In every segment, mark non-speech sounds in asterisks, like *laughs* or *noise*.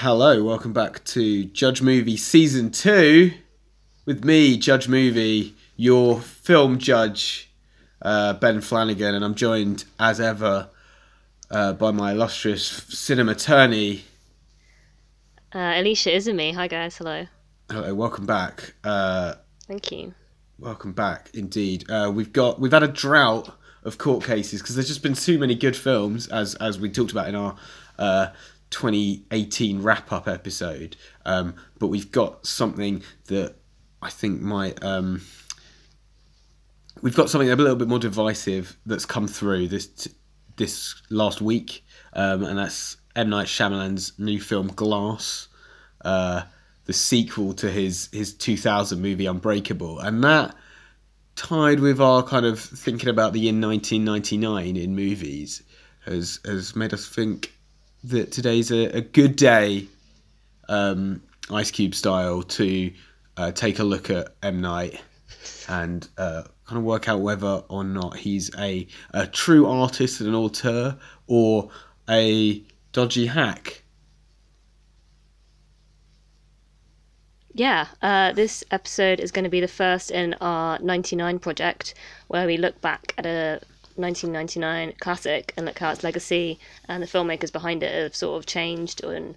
Hello, welcome back to Judge Movie Season 2 with me, Judge Movie, your film judge, uh, Ben Flanagan, and I'm joined as ever uh, by my illustrious cinema attorney. Uh, Alicia Izumi. Hi, guys. Hello. Hello, welcome back. Uh, Thank you. welcome back, indeed. Uh, we've got we've had a drought of court cases because there's just been too many good films, as as we talked about in our uh, 2018 wrap up episode. Um, but we've got something that I think might. Um, we've got something a little bit more divisive that's come through this this last week, um, and that's M Night Shyamalan's new film Glass, uh, the sequel to his his 2000 movie Unbreakable, and that tied with our kind of thinking about the year 1999 in movies has has made us think that today's a, a good day, um, Ice Cube style, to uh, take a look at M Night and uh, kind of work out whether or not he's a, a true artist and an auteur or a dodgy hack. Yeah, uh, this episode is going to be the first in our 99 project, where we look back at a 1999 classic and look how its legacy and the filmmakers behind it have sort of changed and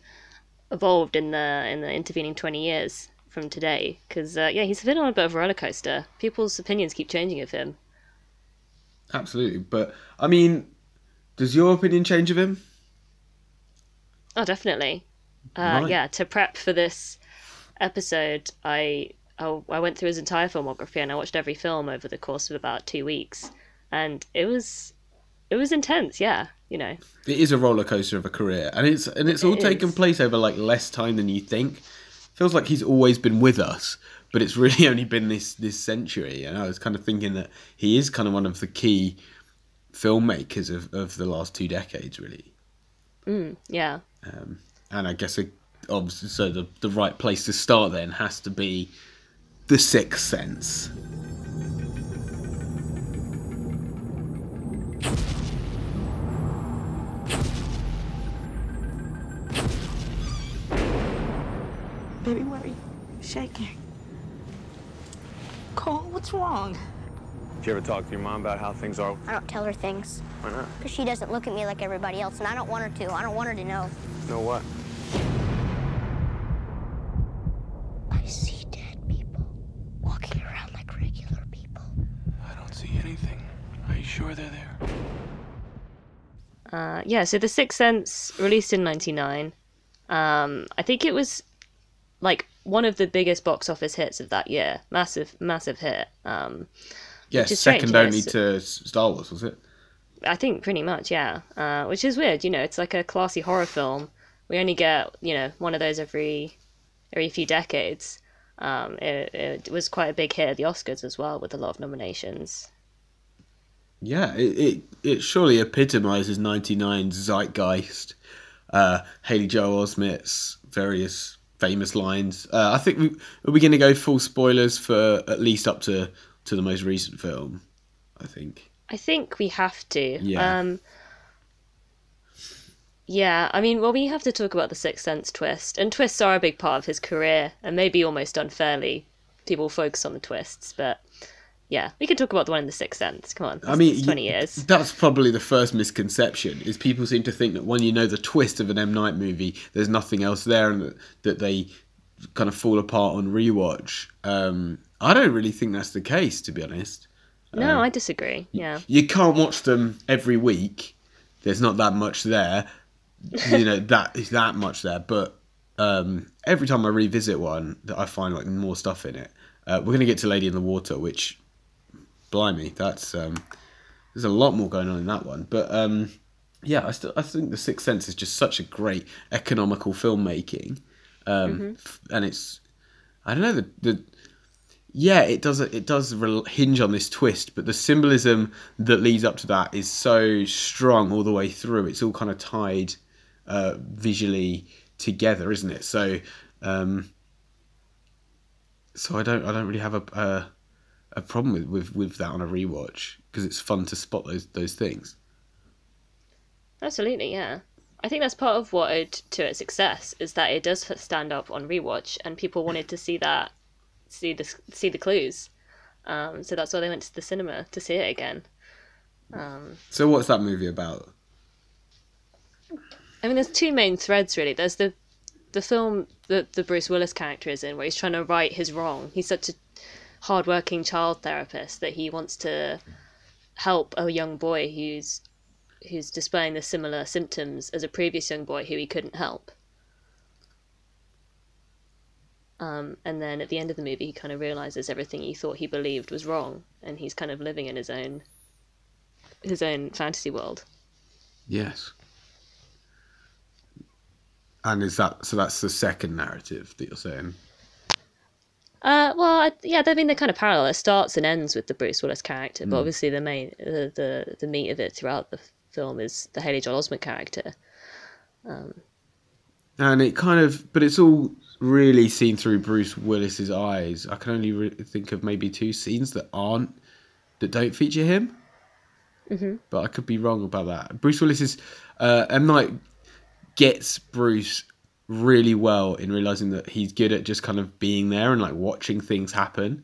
evolved in the in the intervening 20 years from today. Because uh, yeah, he's been on a bit of a roller coaster. People's opinions keep changing of him. Absolutely, but I mean, does your opinion change of him? Oh, definitely. Uh, Right. Yeah, to prep for this episode, I, I I went through his entire filmography and I watched every film over the course of about two weeks, and it was it was intense. Yeah, you know. It is a roller coaster of a career, and it's and it's all It taken is. place over like less time than you think. Feels like he's always been with us, but it's *laughs* really only been this this century. And I was kind of thinking that he is kind of one of the key filmmakers of, of the last two decades, really. Mm, yeah. Um, and I guess, it, obviously, so the the right place to start then has to be the Sixth Sense. Shaking? Cole, what's wrong? Did you ever talk to your mom about how things are? I don't tell her things Why not? because she doesn't look at me like everybody else, and I don't want her to. I don't want her to know. Know what? I see dead people walking around like regular people. I don't see anything. Are you sure they're there? Uh, yeah, so The Sixth Sense released in '99. Um, I think it was like one of the biggest box office hits of that year. Massive, massive hit. Um, Yes, strange, second yeah, only it's- to Star Wars, was it? I think pretty much, yeah. Uh, which is weird, you know. It's like a classy horror film. We only get, you know, one of those every every few decades. Um, it, it was quite a big hit at the Oscars as well, with a lot of nominations. Yeah, it, it, it surely epitomizes 99's zeitgeist. Uh, Haley Joel Osment's various famous lines. Uh, I think we are we going to go full spoilers for at least up to to the most recent film. I think. I think we have to. Yeah. Um, yeah, I mean, well, we have to talk about the Sixth Sense twist, and twists are a big part of his career, and maybe almost unfairly, people focus on the twists, but yeah, we could talk about the one in the Sixth Sense. Come on, I mean, it's twenty you- years. That's probably the first misconception. Is people seem to think that when you know the twist of an M Night movie, there's nothing else there, and that, that they kind of fall apart on rewatch. Um, I don't really think that's the case, to be honest. No, I disagree. Yeah. you can't watch them every week. There's not that much there. You know *laughs* that is that much there, but um, every time I revisit one, that I find like more stuff in it. Uh, we're gonna get to Lady in the Water, which, blimey, that's um, there's a lot more going on in that one. But um, yeah, I still I think The Sixth Sense is just such a great economical filmmaking, um, f- and it's I don't know the the yeah, it does. It does hinge on this twist, but the symbolism that leads up to that is so strong all the way through. It's all kind of tied uh, visually together, isn't it? So, um, so I don't, I don't really have a a, a problem with, with with that on a rewatch because it's fun to spot those those things. Absolutely, yeah. I think that's part of what owed to its success is that it does stand up on rewatch, and people wanted to see that, see the see the clues. Um, so that's why they went to the cinema to see it again. So what's that movie about? I mean, there's two main threads really. There's the the film that the Bruce Willis character is in, where he's trying to right his wrong. He's such a hardworking child therapist that he wants to help a young boy who's who's displaying the similar symptoms as a previous young boy who he couldn't help. Um, and then at the end of the movie, he kind of realizes everything he thought he believed was wrong, and he's kind of living in his own his own fantasy world. Yes. And is that so? That's the second narrative that you're saying. Uh, well, I, yeah, I mean they're kind of parallel. It starts and ends with the Bruce Willis character, but obviously the main, the, the the meat of it throughout the film is the Haley Joel Osment character. and it kind of but it's all really seen through bruce willis's eyes i can only re- think of maybe two scenes that aren't that don't feature him mm-hmm. but i could be wrong about that bruce willis is uh m night gets bruce really well in realizing that he's good at just kind of being there and like watching things happen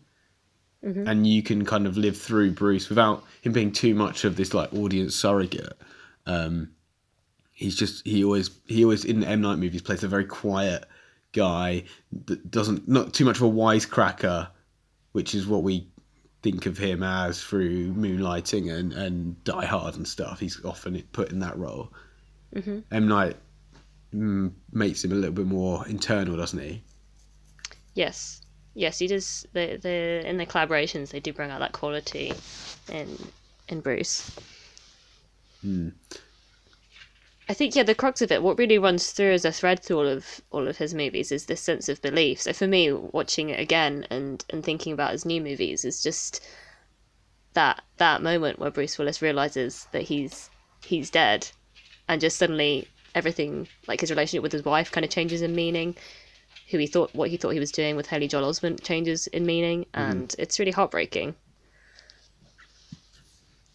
and you can kind of live through bruce without him being too much of this like audience surrogate um he's just he always he always in the M Night movies plays a very quiet guy that doesn't not too much of a wisecracker, which is what we think of him as through Moonlighting and and Die Hard and stuff. He's often put in that role. M Night Mm, makes him a little bit more internal, doesn't he? Yes, yes, he does. The the in the collaborations they do bring out that quality in in Bruce. Hmm. I think yeah, the crux of it, what really runs through as a thread through all of all of his movies is this sense of belief. So for me, watching it again and and thinking about his new movies is just that that moment where Bruce Willis realizes that he's he's dead, and just suddenly everything like his relationship with his wife kind of changes in meaning. Who he thought what he thought he was doing with Haley Joel Osment changes in meaning, and it's really heartbreaking.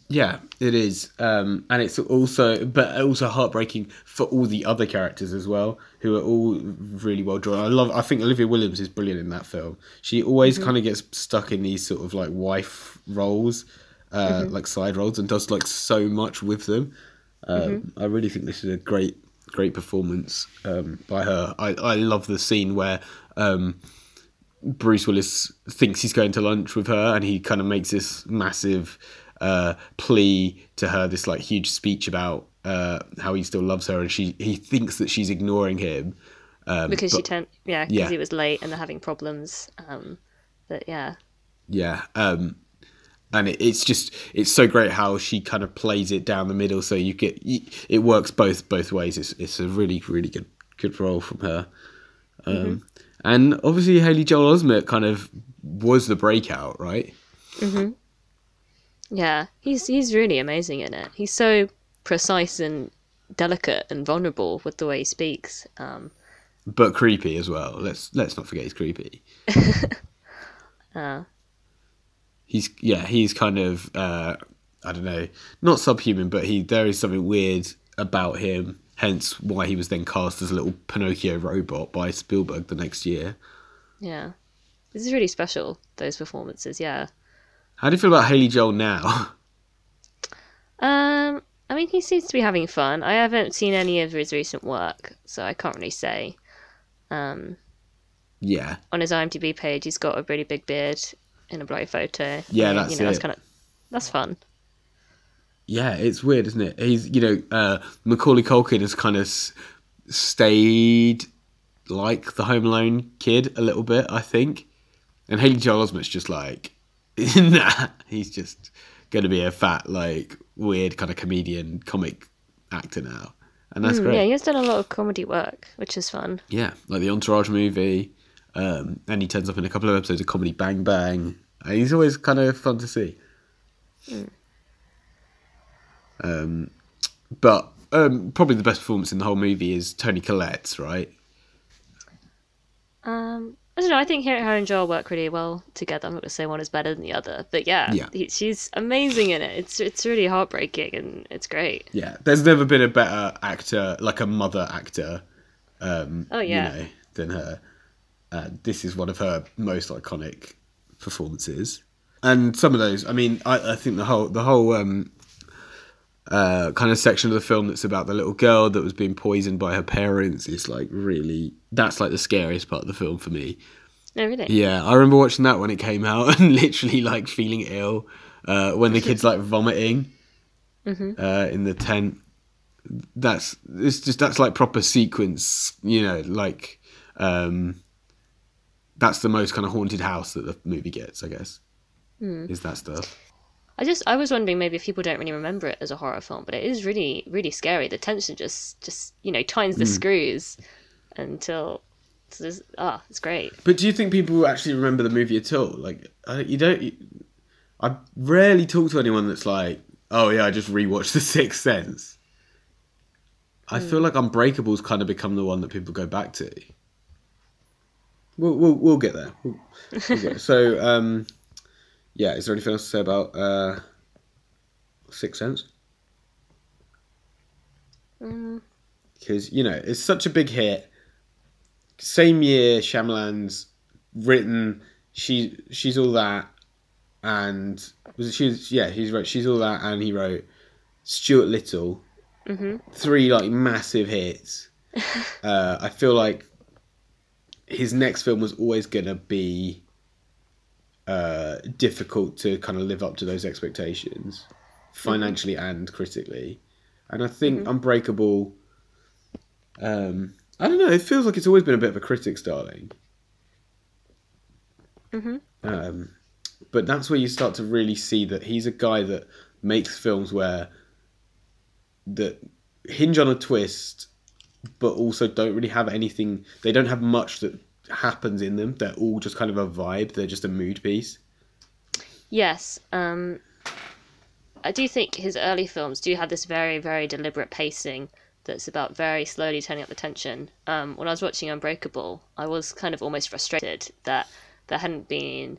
Yeah, it is, um, and it's also, but also heartbreaking for all the other characters as well, who are all really well drawn. I love. I think Olivia Williams is brilliant in that film. She always kind of gets stuck in these sort of like wife roles, uh, like side roles, and does like so much with them. Um, I really think this is a great, great performance um, by her. I, I love the scene where. Um, Bruce Willis thinks he's going to lunch with her, and he kind of makes this massive uh, plea to her, this like huge speech about uh, how he still loves her, and she he thinks that she's ignoring him. Um, because she turned yeah because Yeah. he was late and they're having problems um but yeah yeah, um, and it, it's just it's so great how she kind of plays it down the middle, so you get it works both both ways. It's it's a really really good good role from her. Um, And obviously Haley Joel Osment kind of was the breakout, right? Mhm. yeah he's he's really amazing in it he's so precise and delicate and vulnerable with the way he speaks um but creepy as well. Let's let's not forget he's creepy. *laughs* *laughs* uh, He's yeah, he's kind of uh, I don't know, not subhuman, but he there is something weird about him. Hence why he was then cast as a little Pinocchio robot by Spielberg the next year. yeah this is really special those performances yeah How do you feel about Haley Joel now? *laughs* um i mean he seems to be having fun i haven't seen any of his recent work so i can't really say um yeah, on his imdb page he's got a really big beard in a blurry photo. Yeah, And, that's you know that's kind of that's fun. Yeah, it's weird, isn't it? He's you know uh, Macaulay Culkin has kind of s- stayed like the Home Alone kid a little bit, I think, and Haley Joel Osment's just like *laughs* nah, he's just going to be a fat like weird kind of comedian comic actor now, and that's Mm, great. yeah he's done a lot of comedy work which is fun. Yeah, like the Entourage movie, um, and he turns up in a couple of episodes of Comedy Bang Bang. And he's always kind of fun to see. Um, but um, probably the best performance in the whole movie is Toni Collette's, right? Um, I don't know. I think her, her and Joel work really well together. I'm not gonna say one is better than the other, but yeah, Yeah. he- she's amazing in it. It's it's really heartbreaking and it's great. Yeah, there's never been a better actor, like a mother actor, um, Oh, yeah. you know, than her. Uh, this is one of her most iconic performances, and some of those. I mean, I, I think the whole the whole um, uh, kind of section of the film that's about the little girl that was being poisoned by her parents is like really. That's like the scariest part of the film for me. No, really. Yeah, I remember watching that when it came out *laughs* and literally like feeling ill uh, when the kid's like vomiting uh, in the tent. That's it's just that's like proper sequence, you know, like um, that's the most kind of haunted house that the movie gets, I guess. Is that stuff? I just I was wondering maybe if people don't really remember it as a horror film, but it is really really scary. The tension just just you know tightens Hmm. the screws until it's just, ah it's great. But do you think people actually remember the movie at all? Like, I, you don't. You, I rarely talk to anyone that's like, "Oh yeah, I just rewatched *laughs* The Sixth Sense." I feel like Unbreakable's kind of become the one that people go back to. We'll we'll, we'll get there. We'll, we'll get there. So, um, yeah, is there anything else to say about uh, Sixth Sense? Because you know it's such a big hit. Same year, Shyamalan's written she she's all that, and was it she's yeah he's wrote she's all that, and he wrote Stuart Little, three like massive hits. *laughs* uh, I feel like his next film was always gonna be uh, difficult to kind of live up to those expectations, financially and critically. And I think Unbreakable. Um, I don't know. It feels like it's always been a bit of a critic's darling. Um, but that's where you start to really see that he's a guy that makes films where that hinge on a twist, but also don't really have anything. They don't have much that happens in them. They're all just kind of a vibe. They're just a mood piece. Yes, um, I do think his early films do have this very very deliberate pacing that's about very slowly turning up the tension. Um, when I was watching Unbreakable, I was kind of almost frustrated that there hadn't been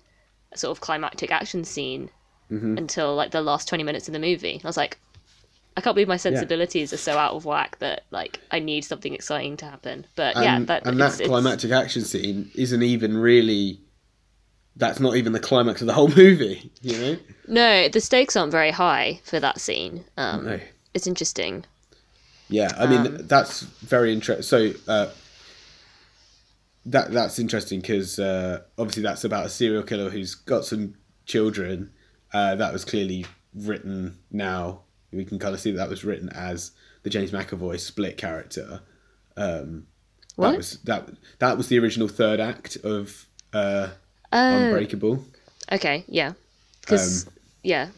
a sort of climactic action scene until like the last 20 minutes of the movie. I was like, I can't believe my sensibilities are so out of whack that like I need something exciting to happen. But yeah, and, that and it's- that it's- climactic action scene isn't even really. That's not even the climax of the whole *laughs* movie. You know. No, the stakes aren't very high for that scene. Um, No. It's interesting. Yeah, I mean Um, that's very interesting. So uh, that that's interesting because uh, obviously that's about a serial killer who's got some children. Uh, that was clearly written. Now we can kind of see that, that was written as the James McAvoy split character. Um, What? That was that that was the original third act of uh, Oh, Unbreakable. okay, yeah. Because, Um, yeah,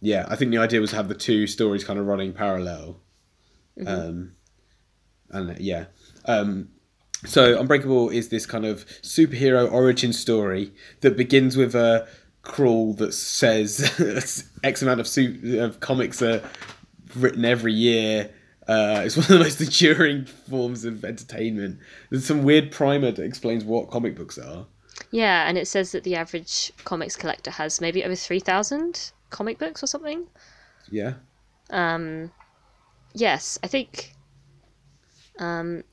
yeah, I think the idea was to have the two stories kind of running parallel. Um, and uh, yeah, um, so Unbreakable is this kind of superhero origin story that begins with a crawl that says *laughs* X amount of, su- of comics are written every year. Uh, it's *laughs* one of the most enduring forms of entertainment. There's some weird primer that explains what comic books are. yeah, and it says that the average comics collector has maybe over 3,000 comic books or something. Yeah. Um, Yes, I think. Um,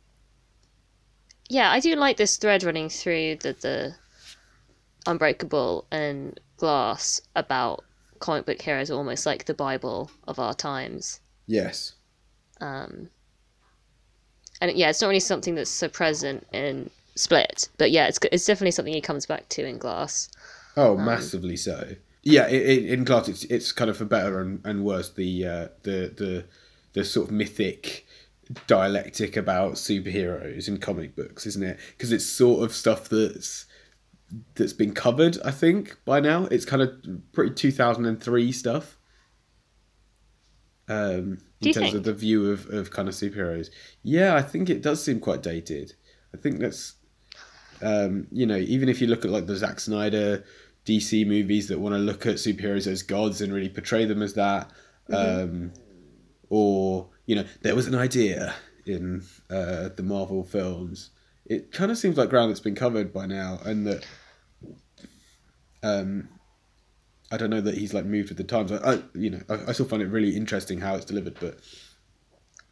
yeah, I do like this thread running through the, the Unbreakable and Glass about comic book heroes are almost like the Bible of our times. Yes. Um, and yeah, it's not really something that's so present in Split, but yeah, it's it's definitely something he comes back to in Glass. Oh, massively so. Yeah, i i in Glass, it's it's kind of for better and, and worse. The uh, the the the sort of mythic dialectic about superheroes in comic books, isn't it? Because it's sort of stuff that's that's been covered. I think by now it's kind of pretty two thousand and three stuff. Um, in terms think? of the view of, of kind of superheroes, yeah, I think it does seem quite dated. I think that's um, you know, even if you look at like the Zack Snyder DC movies that want to look at superheroes as gods and really portray them as that, um, or you know, there was an idea in uh, the Marvel films it kind of seems like ground that's been covered by now, and that um, I don't know that he's like moved with the times. I, I you know, I, I still find it really interesting how it's delivered, but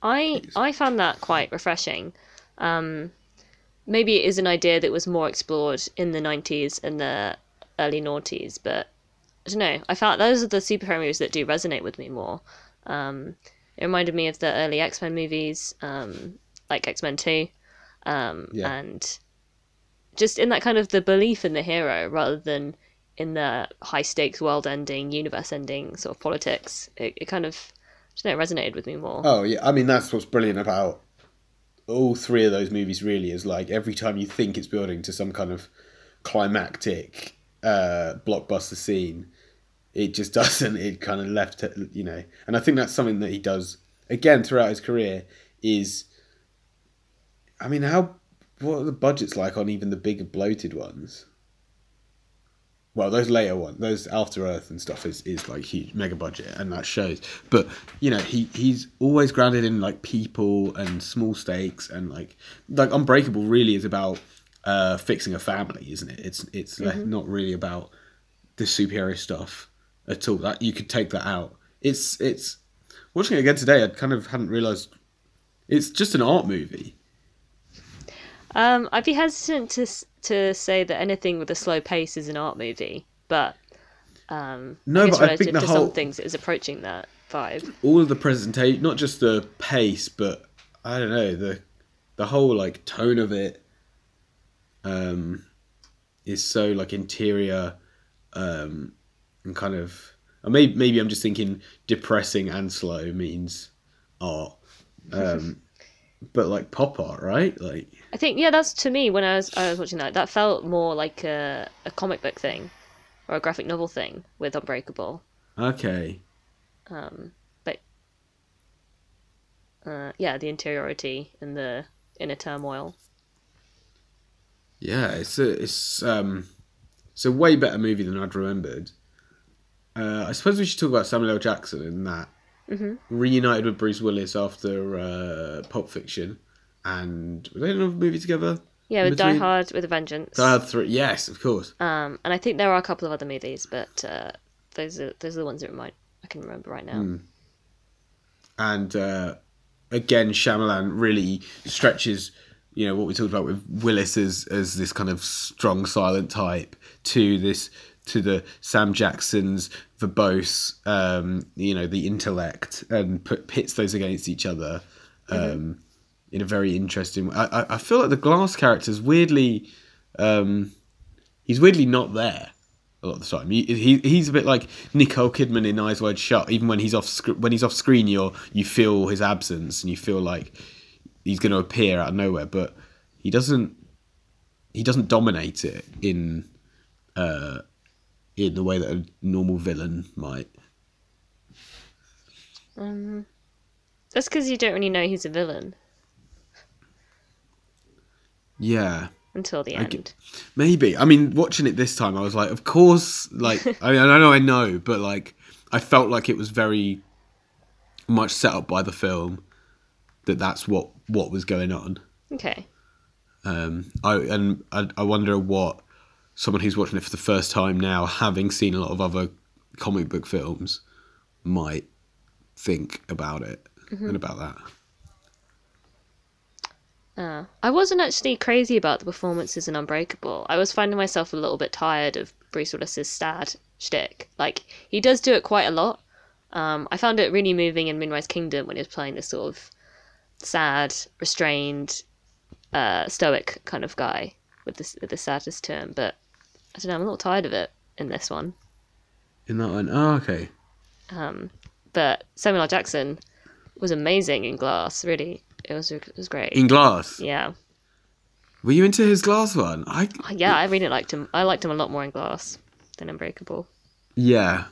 I I found that quite refreshing. Um, maybe it is an idea that was more explored in the '90s and the early noughties, but I don't know. I felt those are the superhero movies that do resonate with me more. Um, it reminded me of the early X Men movies, um, like X Men Two, um, Yeah. and just in that kind of the belief in the hero rather than in the high stakes, world ending, universe ending sort of politics. It, it kind of I know, it resonated with me more. Oh yeah, I mean that's what's brilliant about all three of those movies. Really, is like every time you think it's building to some kind of climactic uh, blockbuster scene, it just *laughs* doesn't. It kind of left, you know. And I think that's something that he does again throughout his career. Is I mean, how what are the budgets like on even the bigger bloated ones? Well, those later ones, those After Earth and stuff is, is like huge, mega budget, and that shows. But you know, he he's always grounded in like people and small stakes, and like like Unbreakable really is about uh, fixing a family, isn't it? It's it's le- not really about the superhero stuff at all. That you could take that out. It's it's watching it again today. I kind of hadn't realized it's just an art movie. Um, I'd be hesitant to to say that anything with a slow pace is an art movie, but um, No, guess but I think the to whole- some things it is approaching that vibe. all of the presentation, not just the pace, but I don't know the the whole like tone of it, um, is so like interior, um, and kind of. Or maybe maybe I'm just thinking depressing and slow means art, *laughs* um, but like pop art, right? Like I think yeah, that's to me when I was I was watching that. That felt more like a, a comic book thing or a graphic novel thing with Unbreakable. okay, Um, but uh, yeah, the interiority and the inner turmoil. Yeah, it's a it's um it's a way better movie than I'd remembered. Uh, I suppose we should talk about Samuel L. Jackson in that reunited with Bruce Willis after uh, Pulp Fiction, and were they in another movie together? Yeah, with Die Hard with a Vengeance. Die Hard three, yes, of course. Um, and I think there are a couple of other movies, but uh, those are those are the ones that might I can remember right now. and uh, again, Shyamalan really stretches, you know, what we talked about with Willis as as this kind of strong, silent type to this to the Sam Jackson's verbose, um, you know, the intellect, and put, pits those against each other um, in a very interesting. way. I, I feel like the Glass character's weirdly, um, he's weirdly not there a lot of the time. He, he he's a bit like Nicole Kidman in Eyes Wide Shut. Even when he's off sc- when he's off screen, you you feel his absence and you feel like he's going to appear out of nowhere. But he doesn't he doesn't dominate it in uh, in the way that a normal villain might. That's because you don't really know he's a villain Yeah. until the I end. get- Maybe. I mean, watching it this time, I was like, of course. Like, *laughs* I mean, I know, I know, but like, I felt like it was very much set up by the film that that's what what was going on. Okay. Um, I and I, I wonder what someone who's watching it for the first time now, having seen a lot of other comic book films, might think about it and about that. Uh, I wasn't actually crazy about the performances in Unbreakable. I was finding myself a little bit tired of Bruce Willis's sad shtick. Like he does do it quite a lot. Um, I found it really moving in Moonrise Kingdom when he was playing this sort of sad, restrained, uh, stoic kind of guy with this with the saddest term. But I don't know. I'm a little tired of it in this one. In that one, oh, okay. But Samuel L. Jackson was amazing in Glass. Really, it was it was great. In Glass, yeah, were you into his Glass one? I yeah. I really liked him. I liked him a lot more in Glass than Unbreakable. Yeah,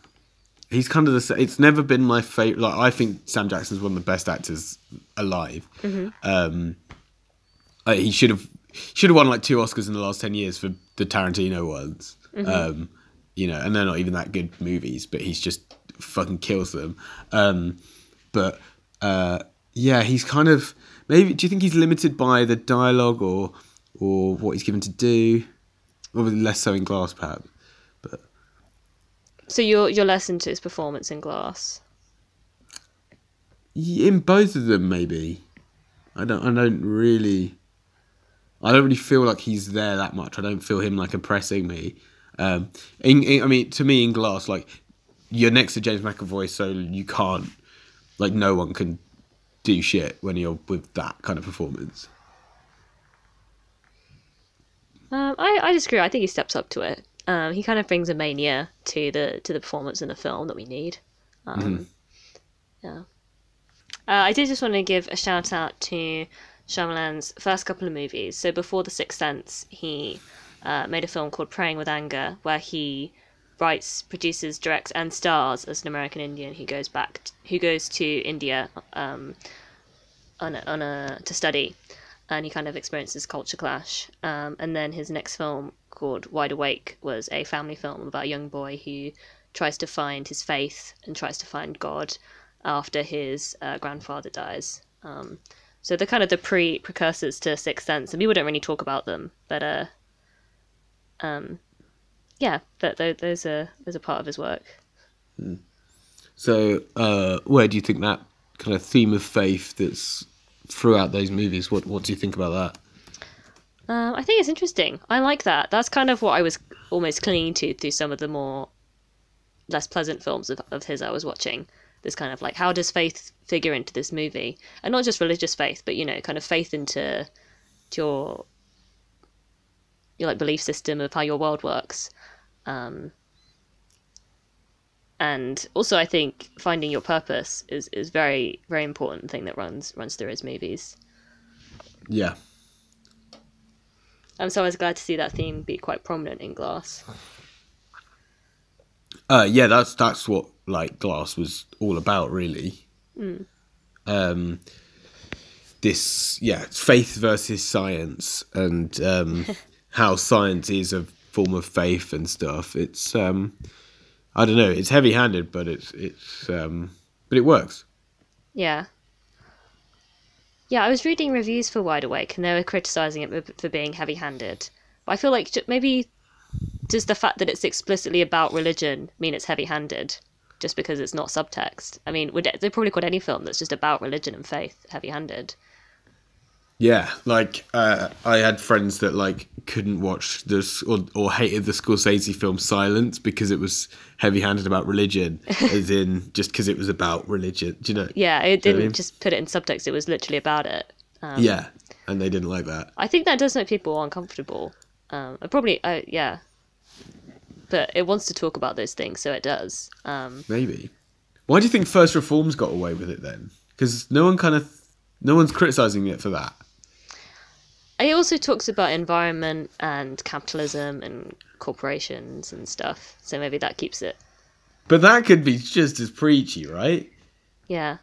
he's kind of the. It's never been my favorite. Like I think Sam Jackson's one of the best actors alive. Mhm. Um, he should have should have won like two Oscars in the last ten years for the Tarantino ones. Um, you know, and they're not even that good movies, but he's just fucking kills them. Um, but uh, yeah, he's kind of maybe. Do you think he's limited by the dialogue or or what he's given to do. Obviously, less so in Glass, perhaps. But So you're you're less into his performance in Glass. In both of them, maybe. I don't. I don't really. I don't really feel like he's there that much. I don't feel him like oppressing me. Um, in, in, I mean, to me, in Glass, like you're next to James McAvoy, so you can't. Like, no one can do shit when you're with that kind of performance. Um, I I disagree. I think he steps up to it. Um, he kind of brings a mania to the to the performance in the film that we need. Um, Yeah. Uh, I did just want to give a shout out to Shyamalan's first couple of movies. So before The Sixth Sense, he uh, made a film called Praying with Anger, where he writes, produces, directs, and stars as an American Indian who goes back, t- who goes to India um, on a, on a to study, and he kind of experiences culture clash. Um, and then his next film called Wide Awake was a family film about a young boy who tries to find his faith and tries to find God after his uh, grandfather dies. Um, so they're kind of the pre precursors to Sixth Sense, and people don't really talk about them, but uh, um, yeah, but th- those are those are part of his work. So, uh, where do you think that kind of theme of faith that's throughout those movies? What What do you think about that? Um, I think it's interesting. I like that. That's kind of what I was almost clinging to through some of the more less pleasant films of, of his I was watching. This kind of like, how does faith figure into this movie? And not just religious faith, but you know, kind of faith into your your like belief system of how your world works. Um, and also, I think finding your purpose is is very very important thing that runs runs through his movies. Yeah, Um, so I was glad to see that theme be quite prominent in Glass. uh, yeah. That's that's what like Glass was all about, really. Um, this yeah, it's faith versus science, and um, *laughs* how science is a form of faith and stuff. It's um, I don't know. It's heavy handed, but it's it's um, but it works. Yeah. Yeah, I was reading reviews for Wide Awake and they were criticizing it for being heavy handed. I feel like maybe does the fact that it's explicitly about religion mean it's heavy handed just because it's not subtext? I mean, would they probably call any film that's just about religion and faith heavy handed? Yeah, like uh, I had friends that like couldn't watch this or, or hated the Scorsese film Silence because it was heavy-handed about religion, *laughs* as in just because it was about religion. Do you know? Yeah, it Do you know what I didn't mean? just put it in subtext, it was literally about it. Um, yeah, and they didn't like that. I think that does make people uncomfortable. Um, probably, uh, yeah. But it wants to talk about those things, so it does. Um, Maybe. Why do you think First Reforms got away with it then? Because no one kind of, no one's criticizing it for that. It also talks about environment and capitalism and corporations and stuff. So maybe that keeps it. But that could be just as preachy, right? Yeah.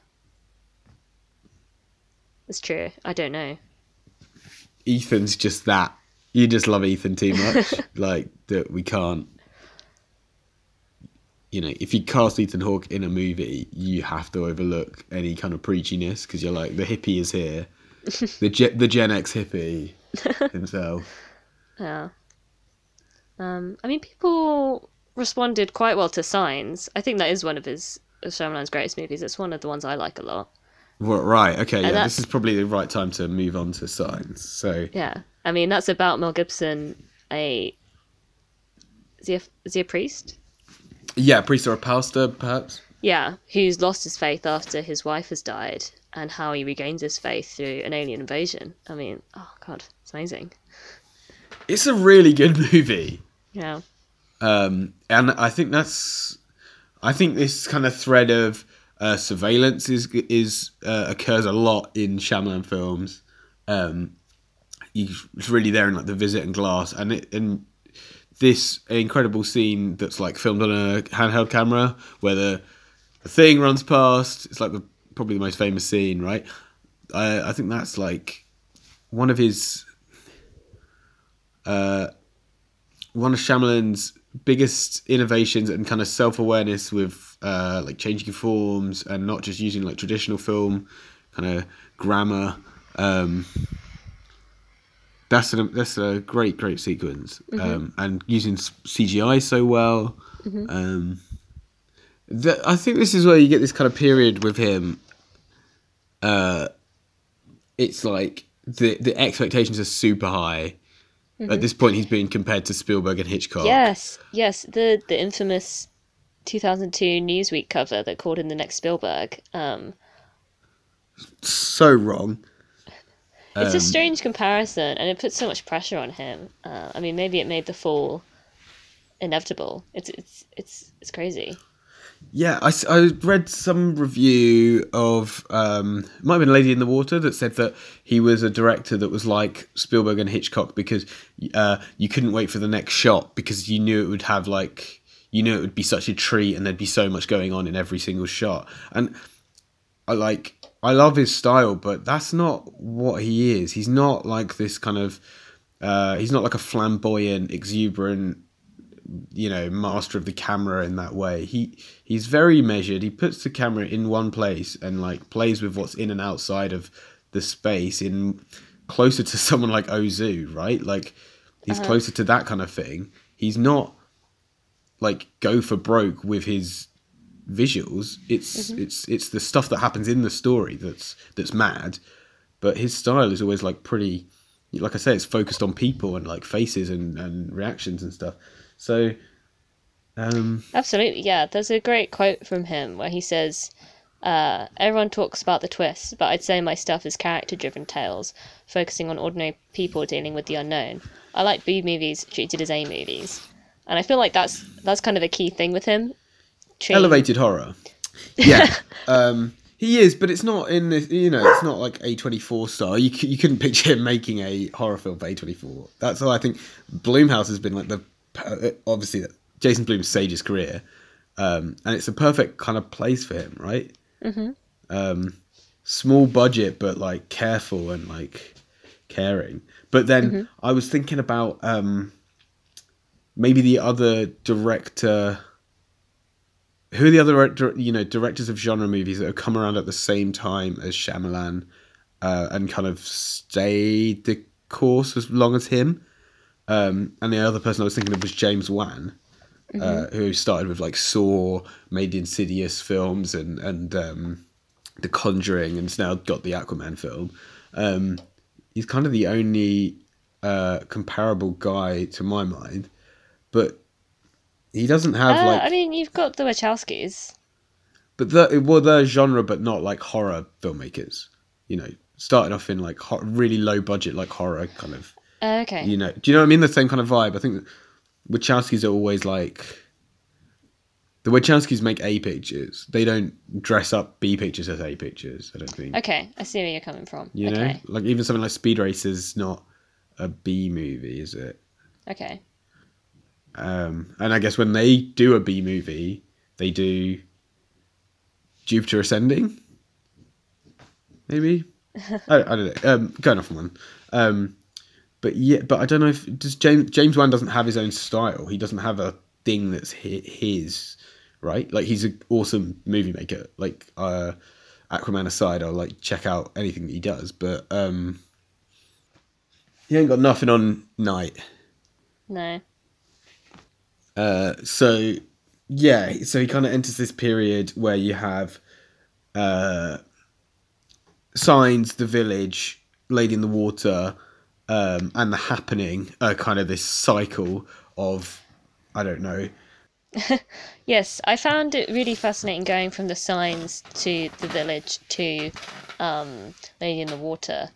It's true. I don't know. Ethan's just that. You just love Ethan too much, *laughs* like that we can't. You know, if you cast Ethan Hawke in a movie, you have to overlook any kind of preachiness because you're like the hippie is here, *laughs* the Ge- the Gen X hippie *laughs* himself. Yeah. Um, I mean, people responded quite well to Signs. I think that is one of his of Shyamalan's greatest movies. It's one of the ones I like a lot. Well, right, okay, yeah, that's- this is probably the right time to move on to signs. So Yeah. I mean, that's about Mel Gibson, a. Is he a, is he a priest? yeah, priest or a pastor, perhaps. Yeah, who's lost his faith after his wife has died, and how he regains his faith through an alien invasion. I mean, oh god, it's amazing. It's a really good *laughs* movie. Yeah, um, and I think that's I think this kind of thread of uh, surveillance is is uh, occurs a lot in Shyamalan films. Um, it's really there in like the Visit and Glass, and it, and this incredible scene that's like filmed on a handheld camera where the the thing runs past. It's like the probably the most famous scene, right? I I think that's like one of his uh, one of Shyamalan's biggest innovations and kind of self awareness with uh, like changing forms and not just using like traditional film kind of grammar. Um, That's a that's a great great sequence, um, and using CGI so well. Um, the, I think this is where you get this kind of period with him. Uh, it's like the the expectations are super high. At this point, he's being compared to Spielberg and Hitchcock. Yes, yes, the the infamous 2002 Newsweek cover that called him the next Spielberg. Um, so wrong. it's Um, a strange comparison, and it puts so much pressure on him. Uh, I mean, maybe it made the fall inevitable. It's it's it's it's crazy. Yeah, I, I read some review of um, might have been Lady in the Water that said that he was a director that was like Spielberg and Hitchcock because uh, you couldn't wait for the next shot because you knew it would have like you knew it would be such a treat and there'd be so much going on in every single shot. And I like I love his style but that's not what he is. He's not like this kind of uh, he's not like a flamboyant exuberant you know master of the camera in that way. He he's very measured. He puts the camera in one place and like plays with what's in and outside of the space in closer to *laughs* someone like ozu right? Like he's uh-huh. closer to that kind of thing. He's not like go for broke with his visuals. It's mm-hmm. it's it's the stuff that happens in the story that's that's mad. But his style is always like pretty like i say it's focused on people and like faces and and reactions and stuff so um Absolutely, yeah. There's a great quote from him where he says, uh, "Everyone talks about the twists, but I'd say my stuff is character-driven tales, focusing on ordinary people dealing with the unknown. I like B movies treated as A movies, and I feel like that's that's kind of a key thing with him. Treating- elevated horror yeah *laughs* um he is but it's not in this you know it's not like a24 style you, c- you couldn't picture him making a horror film for a24 that's all i think blumhouse has been like the obviously jason blum saved his career um and it's a perfect kind of place for him right mm-hmm. um small budget but like careful and like caring but then i was thinking about um maybe the other director who are the other you know directors of genre movies that have come around at the same time as Shyamalan uh, and kind of stayed the course as long as him? Um, and the other person I was thinking of was James Wan, uh, who started with like Saw, made the Insidious films and and um, The Conjuring, and now got the Aquaman film. Um, he's kind of the only uh, comparable guy to my mind, but he doesn't have Uh, like I mean, you've got the Wachowskis. but the well, they're genre, but not like horror filmmakers. You know, starting off in like ho- really low budget, like horror kind of. Uh, okay. You know, do you know what I mean? The same kind of vibe. I think Wachowskis are always like. The Wachowskis make A pictures. They don't dress up B pictures as A pictures. I don't think. Okay, I see where you're coming from. You know, like even something like Speed Racer is not a B movie, is it? Okay. Um, and I guess when they do a B movie, they do Jupiter Ascending. Maybe *laughs* I, I don't know. Um, going off on one. Um, but yeah, but I don't know if does James James Wan doesn't have his own style. He doesn't have a thing that's his right. Like he's an awesome movie maker. Like uh, Aquaman aside, I'll like check out anything that he does. But um, he ain't got nothing on Night. No. Uh, so yeah, so he kind of enters this period where you have uh, signs, the village, lady in the water, um, and the happening are kind of this cycle of I don't know. *laughs* Yes, I found it really fascinating going from the signs to the village to um, Lady in the Water.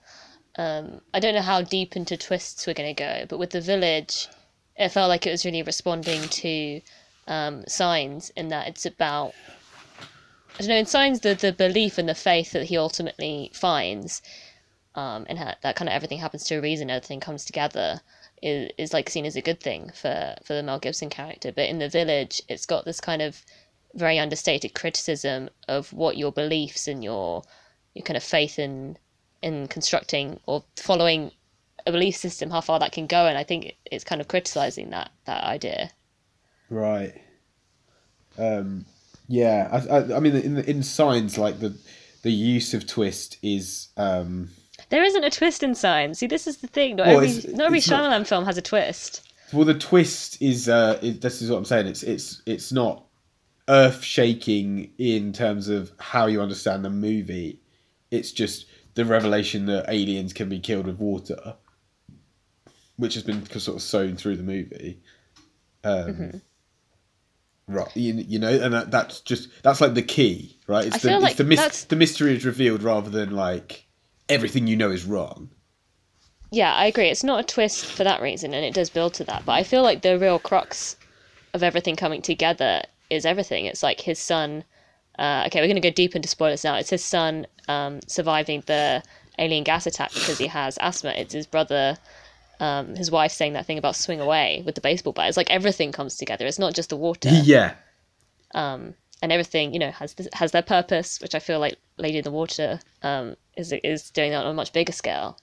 Um, I don't know how deep into twists we're going to go, but with the village, it felt like it was really responding to um, signs in that it's about. I don't know, in signs, the, the belief and the faith that he ultimately finds, um, and how, that kind of everything happens to a reason, everything comes together, is, is like seen as a good thing for, for the Mel Gibson character. But in the village, it's got this kind of very understated criticism of what your beliefs and your your kind of faith in in constructing or following a belief system, how far that can go, and I think it's kind of criticizing that that idea. Right. Um, yeah, I, I, I mean, in in signs like the the use of twist is um, There isn't a twist in Signs. See, this is the thing. Not Well, every it's- not every it's not- Shyamalan film has a twist. Well, the twist is uh, this is what I'm saying. It's it's it's not earth shaking in terms of how you understand the movie. It's just the revelation that aliens can be killed with water, which has been sort of sewn through the movie. Um, Right, you, you know, and that, that's just that's like the key, right? It's the it's the mis- the mystery is revealed rather than like everything you know is wrong. Yeah, I agree. It's not a twist for that reason, and it does build to that. But I feel like the real crux of everything coming together is everything. It's like his son. Uh, okay, we're going to go deep into spoilers now. It's his son um, surviving the alien gas attack because he has asthma. It's his brother, um, his wife saying that thing about swing away with the baseball bat. It's like everything comes together. It's not just the water. Yeah, and everything you know has this, has their purpose, which I feel like Lady in the Water um, is is doing that on a much bigger scale.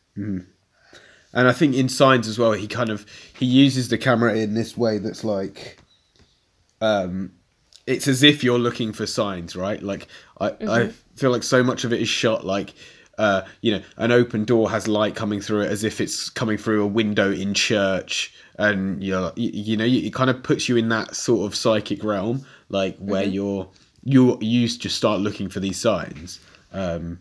and I think in signs as well, he kind of he uses the camera in this way that's like, um, it's as if you're looking for signs, right? Like I I feel like so much of it is shot like. Uh, you know, an open door has light coming through it as if it's coming through a window in church, and you're, you, you know, it kind of puts you in that sort of psychic realm, like where you're you're used to start looking for these signs. Um,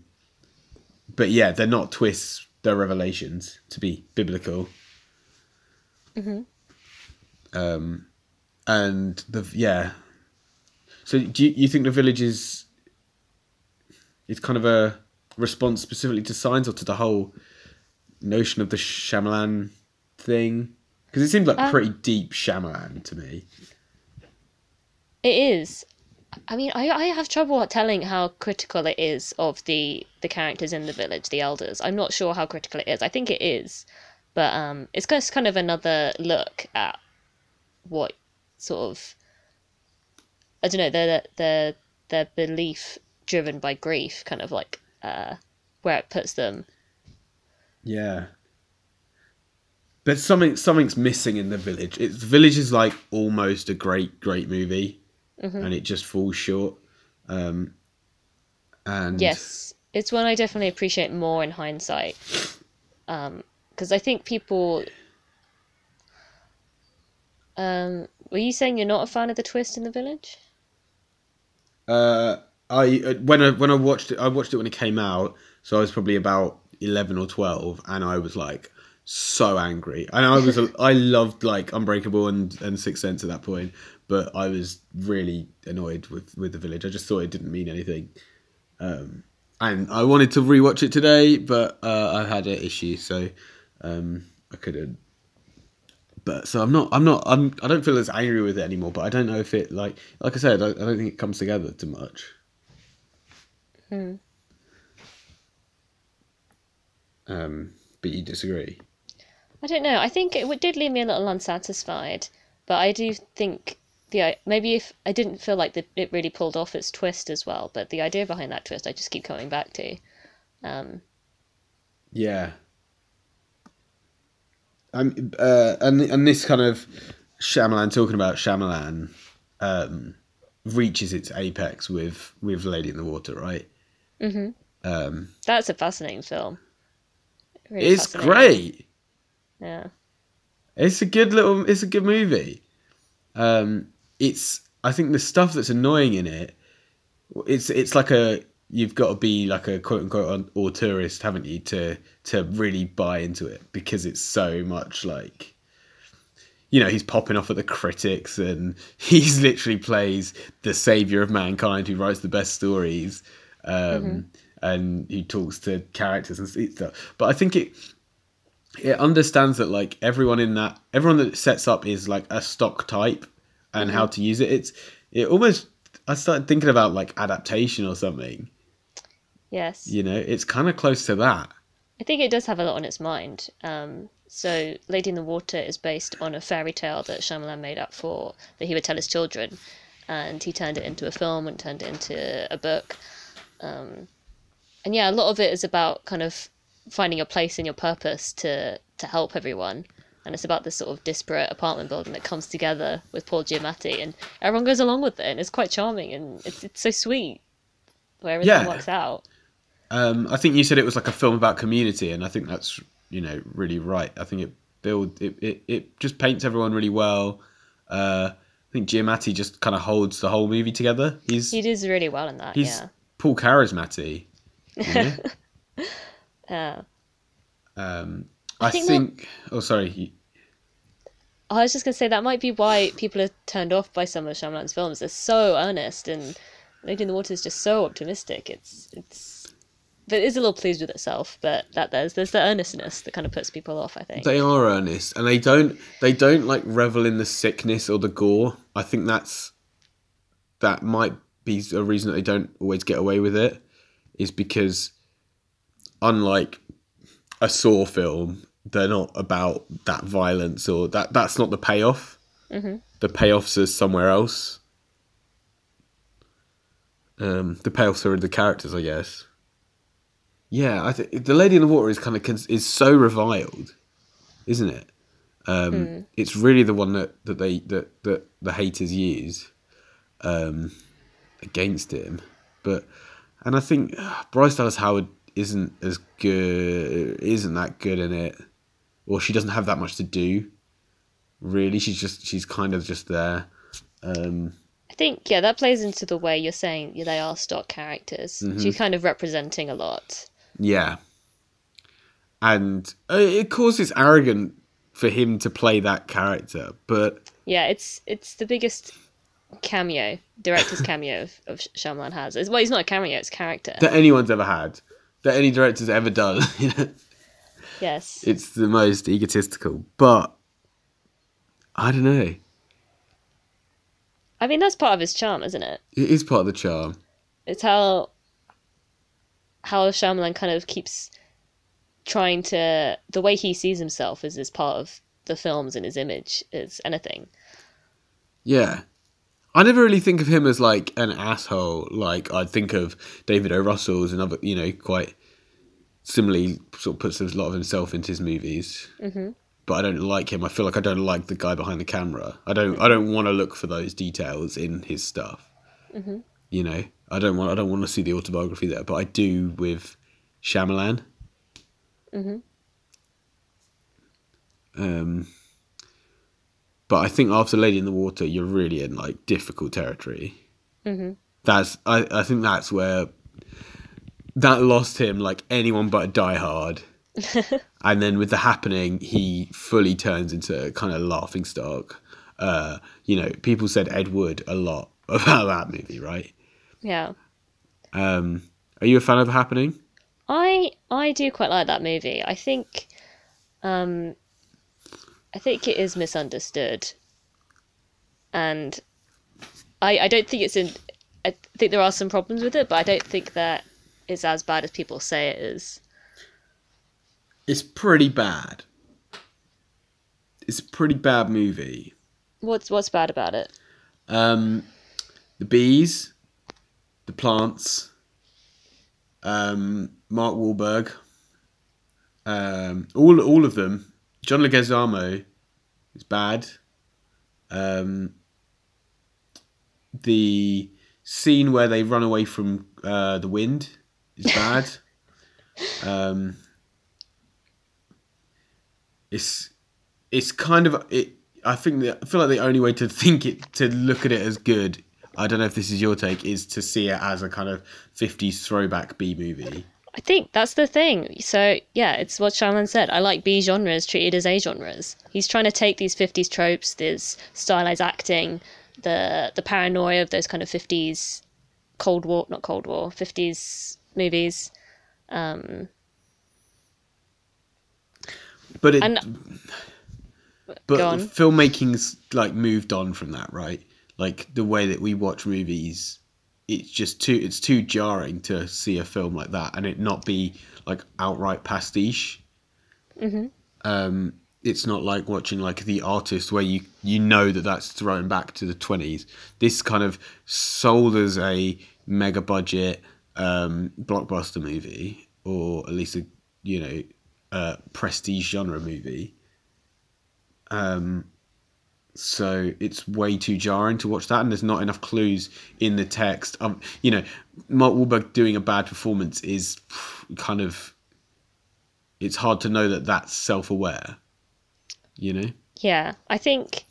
but yeah, they're not twists; they're revelations. To be biblical. Um, and the yeah. So do you, you think the village is? It's kind of a response specifically to signs or to the whole notion of the Shyamalan thing? Because it seemed like pretty deep Shyamalan to me. It is. I mean, I, I have trouble telling how critical it is of the the characters in the village, the elders. I'm not sure how critical it is. I think it is, but um, it's just kind of another look at what sort of I don't know their their their belief driven by grief, kind of like uh, where it puts them. Yeah. But something something's missing in the village. It's village is like almost a great great movie, and it just falls short. Um, and Yes, it's one I definitely appreciate more in hindsight. Because I think people. Um, were you saying you're not a fan of the twist in the village? Uh, I uh, when I when I watched it, I watched it when it came out, so I was probably about eleven or twelve, and I was like so angry, and I was I loved like Unbreakable and and Sixth Sense at that point, but I was really annoyed with with the village. I just thought it didn't mean anything, um, and I wanted to rewatch it today, but uh, I had an issue, so um, I couldn't. But so I'm not I'm not I'm I don't feel as angry with it anymore. But I don't know if it like like I said I, I don't think it comes together too much. Um, but you disagree. I don't know. I think it did leave me a little unsatisfied, but I do think the maybe if I didn't feel like the, it really pulled off its twist as well, but the idea behind that twist I just keep coming back to. Um, Yeah. Um, uh, and and this kind of Shyamalan talking about Shyamalan um, reaches its apex with with Lady in the Water, right? hmm Um, That's a fascinating film. Really it's fascinating. great. Yeah. It's a good little. It's a good movie. Um, it's. I think the stuff that's annoying in it. It's. It's like a. You've got to be like a quote unquote auteurist, haven't you, to to really buy into it because it's so much like. You know, he's popping off at the critics, and *laughs* he's literally plays the savior of mankind who writes the best stories, um, and who talks to characters and stuff. But I think it it understands that like everyone in that everyone that sets up is like a stock type and how to use it it's it almost i started thinking about like adaptation or something Yes. you know it's kind of close to that I think it does have a lot on its mind. Um, so, Lady in the Water is based on a fairy tale that Shyamalan made up for that he would tell his children, and he turned it into a film and turned it into a book. Um, and yeah, a lot of it is about kind of finding a place in your purpose to to help everyone. And it's about this sort of disparate apartment building that comes together with Paul Giamatti, and everyone goes along with it, and it's quite charming, and it's it's so sweet, where everything Yeah. works out. Um, I think you said it was like a film about community, and I think that's you know really right. I think it build it it, it just paints everyone really well. Uh, I think Giamatti just kind of holds the whole movie together. He's He does really well in that. he's yeah. Paul Charismati. You know? *laughs* Yeah. um, I, think think. that- Oh, sorry. I was just gonna say that might be why people are turned off by some of Shyamalan's films. They're so earnest, and Lady in the Water is just so optimistic. It's it's, but it is a little pleased with itself. But that there's there's the earnestness that kind of puts people off. I think. They are earnest, and they don't they don't like revel in the sickness or the gore. I think that's that might be a reason that they don't always get away with it, is because unlike a Saw film, they're not about that violence or that that's not the payoff. The payoffs are somewhere else. Um, the payoffs are in the characters, I guess. Yeah, I think the Lady in the Water is kind of cons- is so reviled, isn't it? Um, It's really the one that, that they that, that the haters use um, against him. But and I think Bryce Dallas Howard isn't as good, isn't that good in it, or she doesn't have that much to do. Really, she's just she's kind of just there. Um, I think yeah, that plays into the way you're saying yeah, they are stock characters. She's kind of representing a lot. Yeah. And uh, it causes arrogant for him to play that character, but Yeah, it's it's the biggest cameo, director's *laughs* cameo of, of Shyamalan has. It's, well, he's not a cameo; it's character. that anyone's ever had, that any director's ever done. *laughs* You know, yes. it's the most egotistical. But I don't know. I mean, that's part of his charm, isn't it? It is part of the charm. It's how how Shyamalan kind of keeps trying to the way he sees himself is as part of the films and his image is anything. Yeah. I never really think of him as like an asshole. Like I'd think of David O. Russell's and other, you know, quite similarly sort of puts a lot of himself into his movies. Mm-hmm. But I don't like him. I feel like I don't like the guy behind the camera. I don't. I don't want to look for those details in his stuff. Mm-hmm. You know, I don't want. I don't want to see the autobiography there, but I do with Shyamalan. Um, but I think after Lady in the Water, you're really in like difficult territory. Mm-hmm. That's I, I think that's where that lost him like anyone but a diehard. *laughs* and then with the happening, he fully turns into kind of laughing stock. Uh, you know, people said Ed Wood a lot *laughs* about that movie, right? Yeah. Um, are you a fan of the happening? I I do quite like that movie. I think um I think it is misunderstood. And I I don't think it's in I think there are some problems with it, but I don't think that it's as bad as people say it is. It's pretty bad. It's a pretty bad movie. What's what's bad about it? Um, the bees, the plants, um, Mark Wahlberg, um, all all of them. John Leguizamo is bad. Um, the scene where they run away from uh, the wind is bad. um, it's it's kind of it. I think I feel like the only way to think it to look at it as good. I don't know if this is your take, is to see it as a kind of '50s throwback B movie. I think that's the thing. So yeah, it's what Shyamalan said. I like B genres treated as A genres. He's trying to take these fifties tropes, this stylized acting, the the paranoia of those kind of fifties Cold War, not Cold War, fifties movies. Um, But it, and but filmmaking's like moved on from that, right? Like the way that we watch movies, it's just too it's too jarring to see a film like that and it not be like outright pastiche. Mm-hmm. Um, it's not like watching like the artist where you you know that that's thrown back to the 20s this kind of sold as a mega budget um blockbuster movie or at least a you know uh prestige genre movie um so it's way too jarring to watch that, and there's not enough clues in the text. Um, you know, Mark Wahlberg doing a bad performance is kind of it's hard to know that that's self-aware. You know, Yeah, I think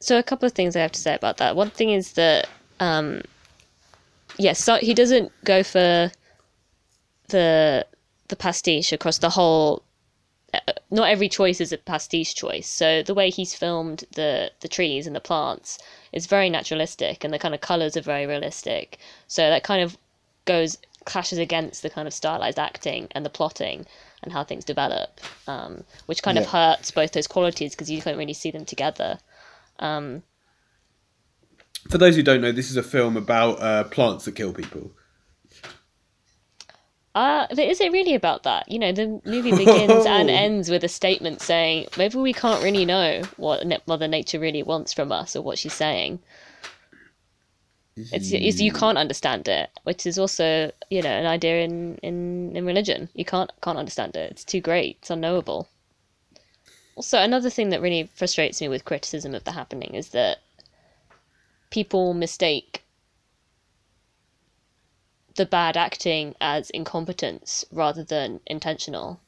so. A couple of things I have to say about that. One thing is that, um, yes, so he doesn't go for the the pastiche across the whole. uh, Not every choice is a pastiche choice. So the way he's filmed the the trees and the plants is very naturalistic, and the kind of colors are very realistic. So that kind of goes clashes against the kind of stylized acting and the plotting and how things develop, um, which kind of hurts both those qualities because you can't really see them together. For those who don't know, this is a film about uh, plants that kill people. Uh, but is it really about that? You know, the movie begins and *laughs* ends with a statement saying maybe we can't really know what Mother Nature really wants from us or what she's saying. It's, it's you can't understand it, which is also you know an idea in, in, in religion. You can't can't understand it. It's too great. It's unknowable. Also, another thing that really frustrates me with criticism of the happening is that people mistake the bad acting as incompetence rather than intentional.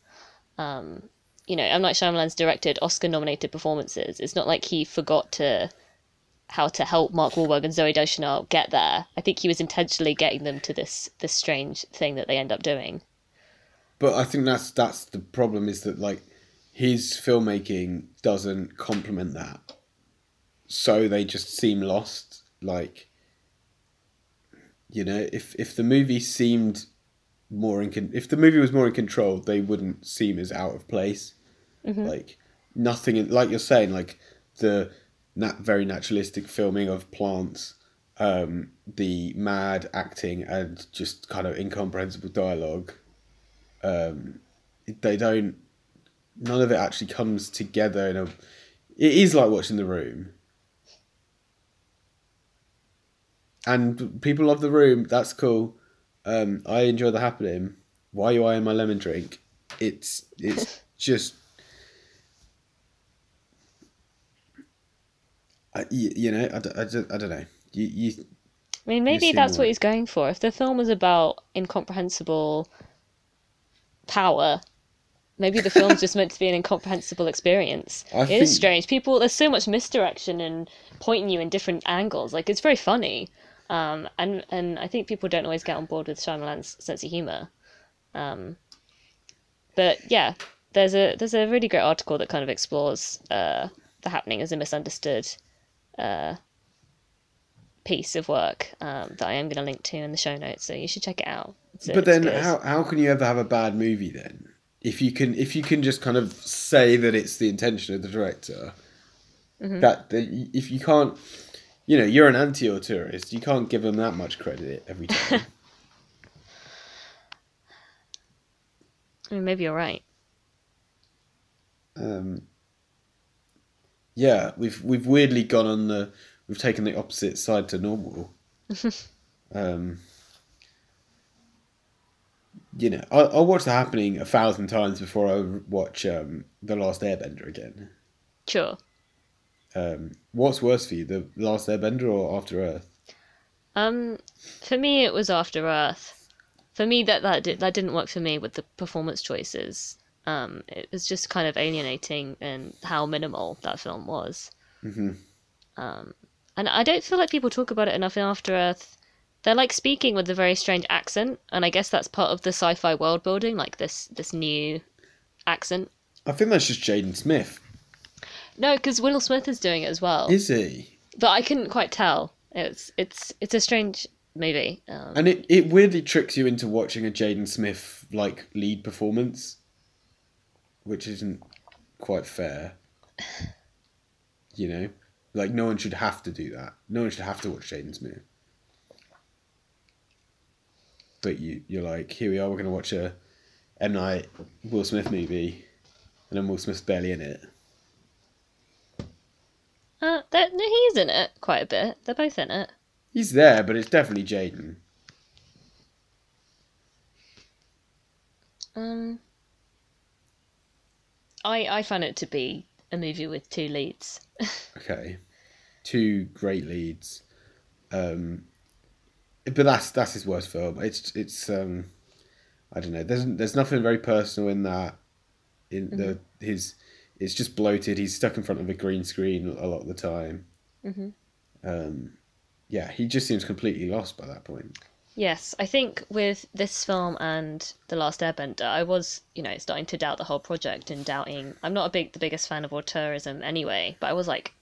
Um, you know, M Night Shyamalan's directed Oscar-nominated performances. It's not like he forgot to how to help Mark Wahlberg and Zooey Deschanel get there. I think he was intentionally getting them to this this strange thing that they end up doing. But I think that's that's the problem is that like his filmmaking doesn't complement that, so they just seem lost. Like, you know, if if the movie seemed more in con- if the movie was more in control, they wouldn't seem as out of place. Like nothing, in, like you're saying, like the nat- very naturalistic filming of plants, um, the mad acting, and just kind of incomprehensible dialogue um, they don't none of it actually comes together in a it is like watching the room and people of the room that's cool um, i enjoy the happening why are you eyeing my lemon drink it's it's *laughs* just I, you, you know I I I don't know you, you I mean, maybe that's more. what he's going for. If the film was about incomprehensible power, maybe the film's just meant to be an incomprehensible experience. *laughs* I It is think- strange. People, there's so much misdirection and pointing you in different angles. Like it's very funny, um, and and I think people don't always get on board with Shyamalan's sense of humor. Um, but yeah, there's a there's a really great article that kind of explores uh, the happening as a misunderstood uh, piece of work um, that I am going to link to in the show notes, so you should check it out. But then good. how, how can you ever have a bad movie then if you can if you can just kind of say that it's the intention of the director Mm-hmm. that, that if you can't you know you're an anti-auteurist you can't give them that much credit every time *laughs* I mean, maybe you're right. um, yeah we've we've weirdly gone on the we've taken the opposite side to normal *laughs* um, you know I'll, I'll watch the happening a thousand times before I watch um, the last airbender again Sure. Um, what's worse for you, the Last Airbender or After Earth? Um, for me, it was After Earth. For me, that that did, that didn't work for me with the performance choices. Um, it was just kind of alienating and how minimal that film was. Mhm. Um, and I don't feel like people talk about it enough in After Earth. They're like speaking with a very strange accent, and I guess that's part of the sci-fi world building, like this this new accent. I think that's just Jaden Smith. No, because Will Smith is doing it as well, Is he? but I couldn't quite tell. It's it's it's a strange movie. Um, And it, it weirdly tricks you into watching a Jaden Smith like lead performance, which isn't quite fair. *sighs* You know, like no one should have to do that. No one should have to watch Jaden Smith. But you you're like, here we are. We're gonna watch a M Night Will Smith movie, and then Will Smith's barely in it. Uh, there- no, he is in it quite a bit. They're both in it. He's there, but it's definitely Jaden. Um, I I found it to be a movie with two leads. *laughs* Okay, two great leads. Um, but that's that's his worst film. It's it's um, I don't know. There's there's nothing very personal in that. In the his, it's just bloated. He's stuck in front of a green screen a lot of the time. Um, yeah, he just seems completely lost by that point. Yes, I think with this film and The Last Airbender, I was, you know, starting to doubt the whole project and doubting. I'm not a big the biggest fan of auteurism anyway, but I was like,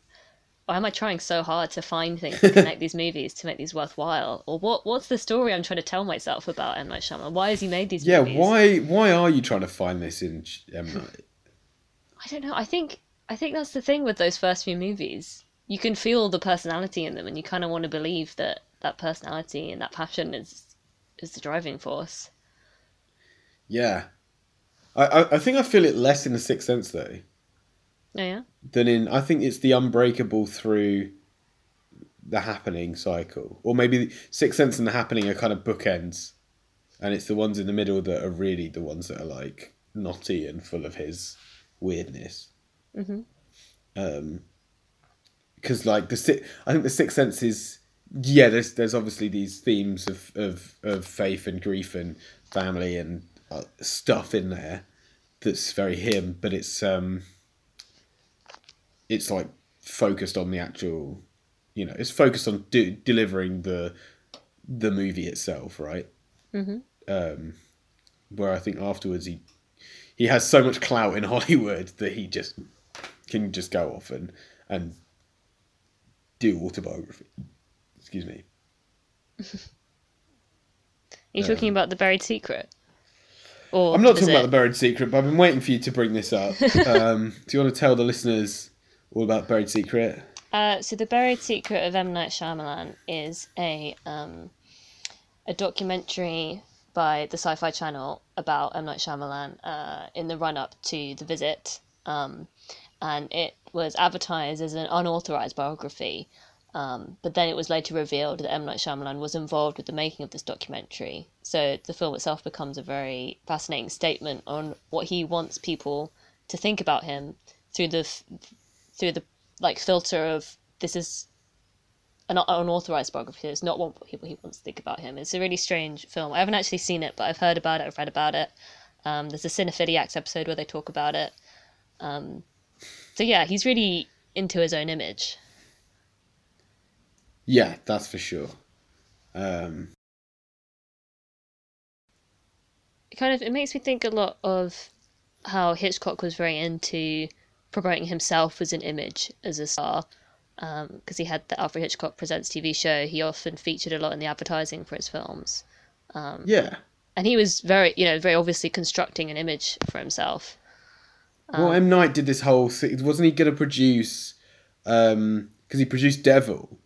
why am I trying so hard to find things to connect *laughs* these movies to make these worthwhile? Or what? What's the story I'm trying to tell myself about M Night Shyamalan? Why has he made these Yeah, movies? why why are you trying to find this in M Night? I don't know. I think I think that's the thing with those first few movies. You can feel the personality in them, and you kind of want to believe that that personality and that passion is is the driving force. Yeah, I, I I think I feel it less in the Sixth Sense though Oh yeah. than in. I think it's the unbreakable through the happening cycle, or maybe the Sixth Sense and the happening are kind of bookends, and it's the ones in the middle that are really the ones that are like knotty and full of his weirdness. Mhm. Um, because like the si- I think the Sixth Sense is yeah. There's there's obviously these themes of of of faith and grief and family and uh, stuff in there that's very him, but it's um it's like focused on the actual you know it's focused on delivering the the movie itself right Mm-hmm. um where i think afterwards he he has so much clout in *laughs* hollywood that he just can just go off and and do autobiography. Excuse me. You're you talking about the buried secret? Or i'm not talking about the buried secret but i've been waiting for you to bring this up. *laughs* Um do you want to tell the listeners all about buried secret? Uh, so the buried secret of M. Night Shyamalan is a um, a documentary by the Sci-Fi Channel about M Night Shyamalan uh, in the run-up to The Visit, um, and it was advertised as an unauthorized biography. Um, but then it was later revealed that M Night Shyamalan was involved with the making of this documentary. So the film itself becomes a very fascinating statement on what he wants people to think about him through the through the like filter of this is an unauthorized biography. It's not what people he wants to think about him. It's a really strange film. I haven't actually seen it, but I've heard about it. I've read about it. Um, there's a Cinephiliacs episode where they talk about it. Um, so yeah, he's really into his own image. yeah that's for sure um It kind of it makes me think a lot of how Hitchcock was very into promoting himself as an image as a star. Because he had the Alfred Hitchcock Presents TV show, he often featured a lot in the advertising for his films. yeah and he was very you know very obviously constructing an image for himself Well, M Night did this whole thing. Wasn't he going to produce? Because he produced Devil.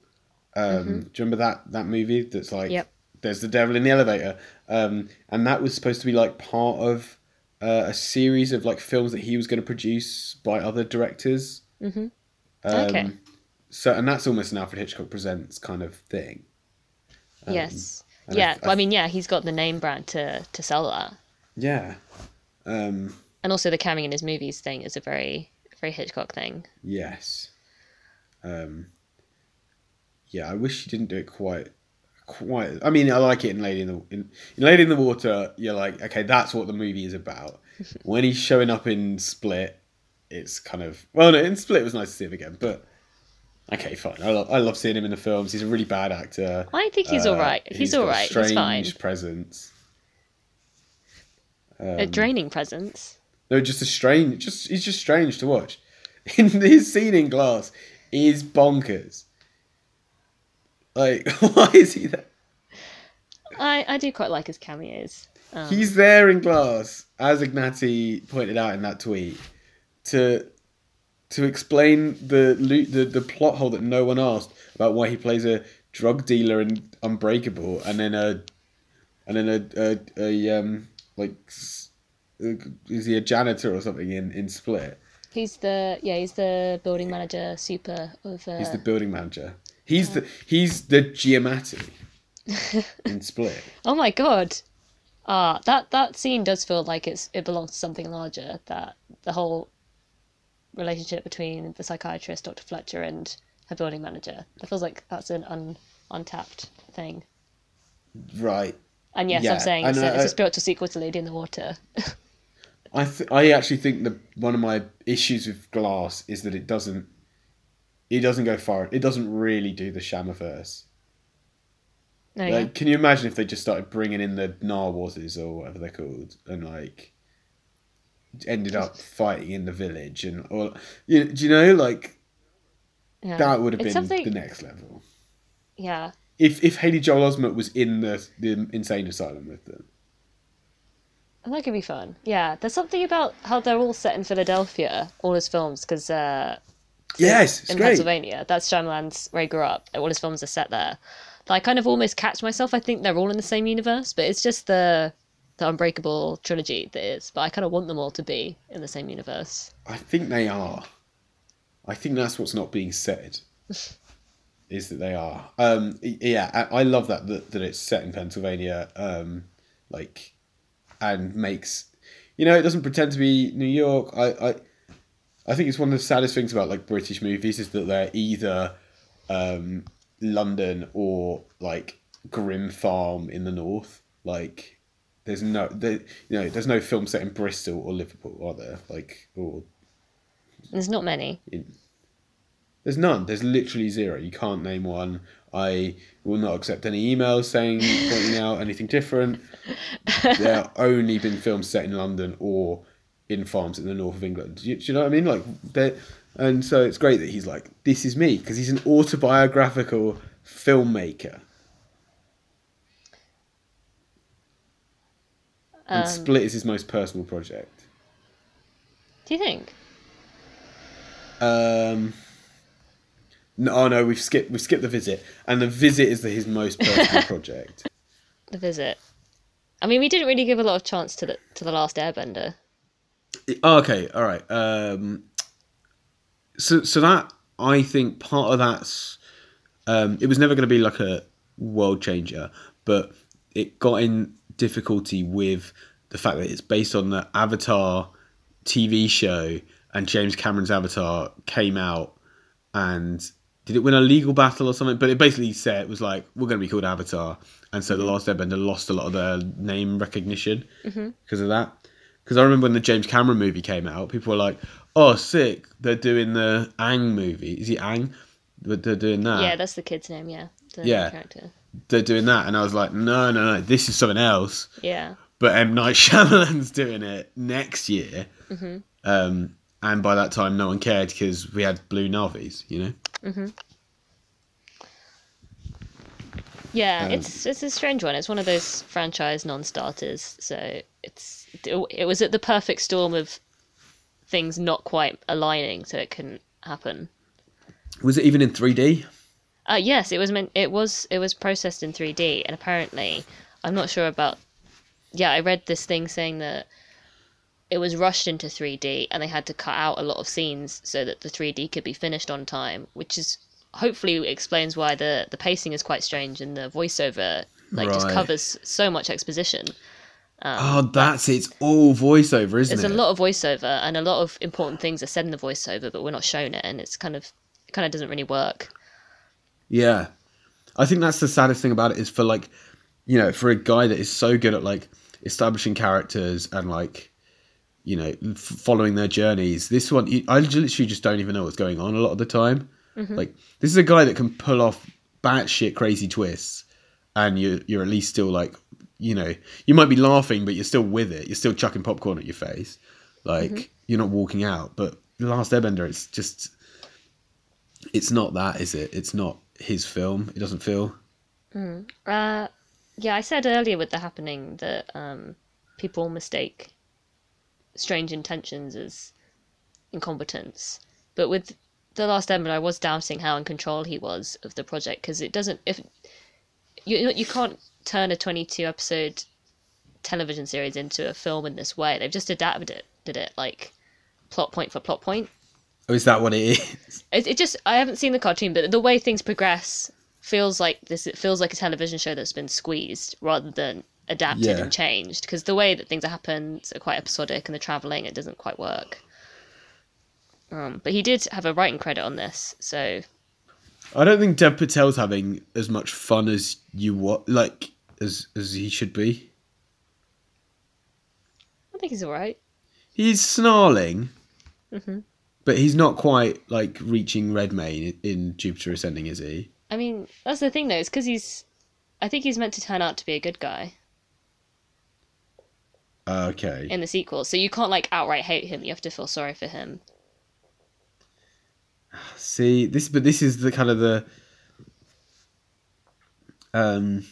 Um, Do you remember that that movie? That's like Yep. there's the devil in the elevator, um, and that was supposed to be like part of uh, a series of like films that he was going to produce by other directors. Mhm. Um, Okay. So, and that's almost an Alfred Hitchcock presents kind of thing. yes yeah I- well, I mean yeah he's got the name brand to to sell that Yeah. Um, and also the cameoing in his movies thing is a very very hitchcock thing Yes. Um, yeah, I wish he didn't do it quite. Quite. I mean, I like it in Lady in the in, in Lady in the Water. You're like, okay, that's what the movie is about. *laughs* when he's showing up in Split, it's kind of well, no, in Split it was nice to see him again, but okay, fine. I love, I love seeing him in the films. He's a really bad actor. i think he's Uh, all right he's, got all a right he's fine Strange presence. Um, a draining presence No, just a strange. Just he's just strange to watch. *laughs* In his scene in Glass is bonkers. Like, *laughs* why is he there? i i do quite like his cameos um, He's there in Glass, as Ignati pointed out in that tweet, to to explain the the the plot hole that no one asked about why he plays a drug dealer in Unbreakable, and then a and then a a, a um like uh, is he a janitor or something in in Split? he's the yeah he's the building manager super of uh, He's the building manager. He's the he's the Giamatti *laughs* in Split. Oh my god. Ah, that that scene does feel like it's it belongs to something larger. That the whole relationship between the psychiatrist, Dr. Fletcher, and her building manager. It feels like that's an un, untapped thing. Right. And yes, Yeah, I'm saying it's, a, it's a spiritual sequel to Lady in the Water. I th- I actually think that one of my issues with Glass is that it doesn't it doesn't go far. It doesn't really do the Shamaverse. Oh, no, yeah. Like, can you imagine if they just started bringing in the Narwazes or whatever they're called, and like ended up fighting in the village, and or you do you know like yeah. that would have It's been something- the next level. Yeah. If if Haley Joel Osment was in the the insane asylum with them, That could be fun. Yeah, there's something about how they're all set in Philadelphia, all his films, because uh, yes, in great. Pennsylvania, that's Shyamalan's where he grew up. All his films are set there. I kind of almost catch myself. I think they're all in the same universe, but it's just the the Unbreakable trilogy that is. But I kind of want them all to be in the same universe. I think they are. I think that's what's not being said. *laughs* is that they are. Um, yeah, I, I love that, that that it's set in Pennsylvania. Um, like, and makes, you know, it doesn't pretend to be New York. I, I, I think it's one of the saddest things about like British movies is that they're either, um, London or like Grim Farm in the north. Like, there's no, there, you know, there's no film set in Bristol or Liverpool, are there? Like, or There's not many. There's none. There's literally zero. You can't name one. I will not accept any emails saying *laughs* pointing out anything different. There have only been films set in London or in farms in the north of England. Do you, do you know what I mean? Like, they and so it's great that he's like, this is me because he's an autobiographical filmmaker. Um, Split is his most personal project. Do you think? Um, no, oh no, we've skipped we've skipped the visit, and the visit is the, his most personal *laughs* project. The visit. I mean, we didn't really give a lot of chance to the to the last Airbender. Oh, okay, all right. Um, so so that I think part of that's um, it was never going to be like a world changer, but it got in difficulty with the fact that it's based on the Avatar TV show, and James Cameron's Avatar came out, and did it win a legal battle or something? But it basically said it was like we're going to be called Avatar, and so the mm-hmm. Last Airbender lost a lot of their name recognition mm-hmm. because of that. Because I remember when the James Cameron movie came out, people were like, "Oh, sick! They're doing the Aang movie. Is he Aang? But they're doing that. Yeah, that's the kid's name. Yeah, the Yeah. character. They're doing that." And I was like, "No, no, no! This is something else." Yeah, But M Night *laughs* Shyamalan's doing it next year, Mm-hmm. um, and by that time, no one cared because we had Blue Na'vis. You know. yeah. Um, it's it's a strange one. It's one of those franchise non-starters. So it's it was at the perfect storm of things not quite aligning, so it couldn't happen. Was it even in 3D? Uh, yes, it was meant. It was. It was processed in 3D, and apparently, I'm not sure about. Yeah, I read this thing saying that it was rushed into 3D, and they had to cut out a lot of scenes so that the 3D could be finished on time, which is hopefully explains why the the pacing is quite strange and the voiceover like just covers so much exposition. oh, that's it's all voiceover, isn't There's it? a lot of voiceover, and a lot of important things are said in the voiceover, but we're not shown it, and it's kind of it kind of doesn't really work. Yeah. I think that's the saddest thing about it is for like, you know, for a guy that is so good at like establishing characters and like, you know, f- following their journeys. This one, I literally just don't even know what's going on a lot of the time. Mm-hmm. Like, this is a guy that can pull off batshit crazy twists, and you you're at least still like, you know, you might be laughing, but you're still with it. You're still chucking popcorn at your face, like mm-hmm. you're not walking out. But the Last Airbender, it's just it's not that, is it? It's not his film. It doesn't feel. Uh, yeah, I said earlier with the happening that um, people mistake strange intentions as incompetence, but with the last Airbender, I was doubting how in control he was of the project because it doesn't. If you you can't turn a twenty-two episode television series into a film in this way, they've just adapted it, did it like plot point for plot point. Oh, is that what it is? It, it just I haven't seen the cartoon, but the way things progress feels like this. It feels like a television show that's been squeezed rather than adapted Yeah. and changed. Because the way that things happen are quite episodic, and the traveling it doesn't quite work. Um, but he did have a writing credit on this, so I don't think Dev Patel's having as much fun as you want, like as as he should be. I think he's all right. He's snarling, Mm hmm but he's not quite like reaching Redmayne in Jupiter Ascending, is he? I mean, that's the thing though. It's because he's. I think he's meant to turn out to be a good guy Uh, okay. in the sequel, so you can't like outright hate him. You have to feel sorry for him. See this, but this is the kind of the um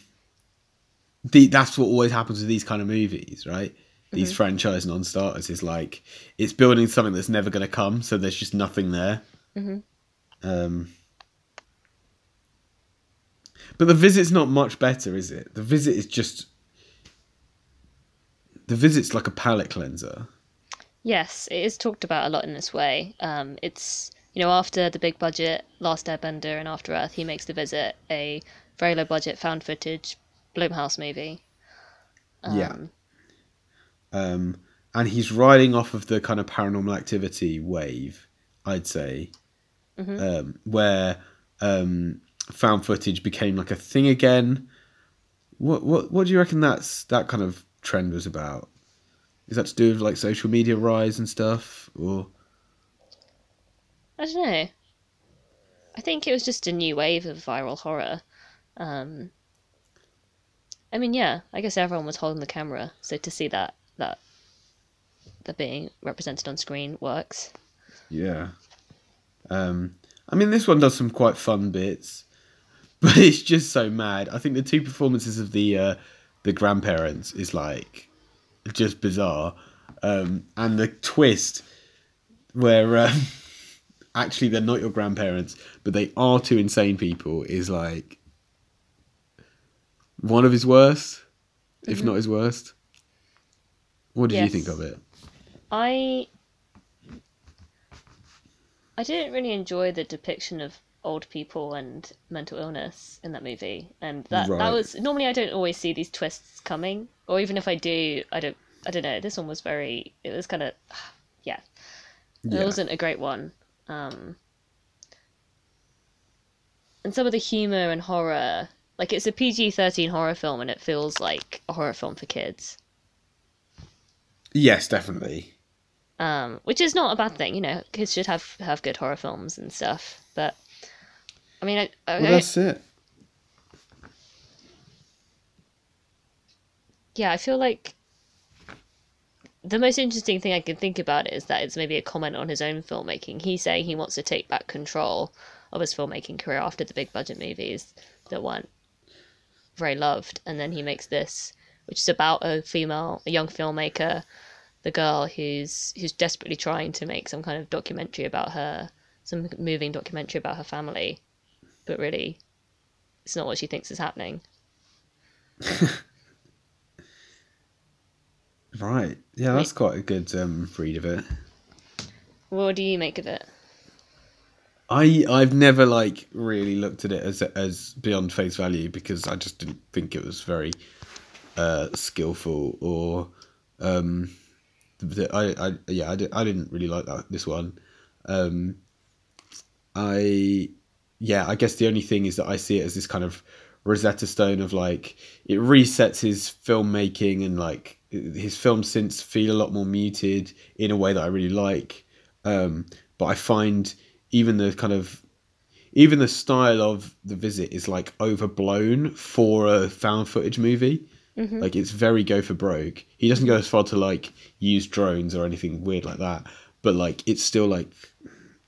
the that's what always happens with these kind of movies, right? These franchise non-starters is like it's building something that's never going to come, so there's just nothing there. Mhm. Um, but the visit's not much better, is it? The visit is just the visit's like a palate cleanser. Yes, it is talked about a lot in this way. Um, it's you know after the big budget Last Airbender and After Earth, he makes the visit a very low budget found footage Blumhouse movie. Yeah. Um, and he's riding off of the kind of paranormal activity wave, I'd say, um, where um, found footage became like a thing again. What what what do you reckon that's that kind of trend was about? Is that to do with like social media rise and stuff, or I don't know. I think it was just a new wave of viral horror. Um, I mean, yeah, I guess everyone was holding the camera, so to see that that that being represented on screen works. yeah? Um, I mean, this one does some quite fun bits, *laughs* but it's just so mad. I think the two performances of the uh, the grandparents is like just bizarre, um, and the twist where um, *laughs* actually they're not your grandparents, but they are two insane people is like one of his worst, if not his worst. What did you think of it? I I didn't really enjoy the depiction of old people and mental illness in that movie, and that Right. that was normally I don't always see these twists coming, or even if I do, I don't I don't know. This one was very it was kind of *sighs* yeah, it Yeah. wasn't a great one. Um, and some of the humor and horror, like it's a PG thirteen horror film, and it feels like a horror film for kids. Yes, definitely. um, which is not a bad thing. You know, kids should have have good horror films and stuff. But I mean, I, I, Well, that's it. yeah, I feel like the most interesting thing I can think about it is that it's maybe a comment on his own filmmaking. He's saying he wants to take back control of his filmmaking career after the big budget movies that weren't very loved, and then he makes this, which is about a female, a young filmmaker, the girl who's who's desperately trying to make some kind of documentary about her, some moving documentary about her family, but really, it's not what she thinks is happening. *laughs* Right. Yeah, that's quite a good um, read of it. What do you make of it? I I've never like really looked at it as as beyond face value because I just didn't think it was very uh, skillful or um, I I yeah I, di- I didn't really like that this one. Um, I yeah I guess the only thing is that I see it as this kind of Rosetta Stone of like it resets his filmmaking and like his films since feel a lot more muted in a way that I really like. Um, but I find even the kind of even the style of the visit is like overblown for a found footage movie. Like it's very go for broke. He doesn't go as far to like use drones or anything weird like that, but like it's still like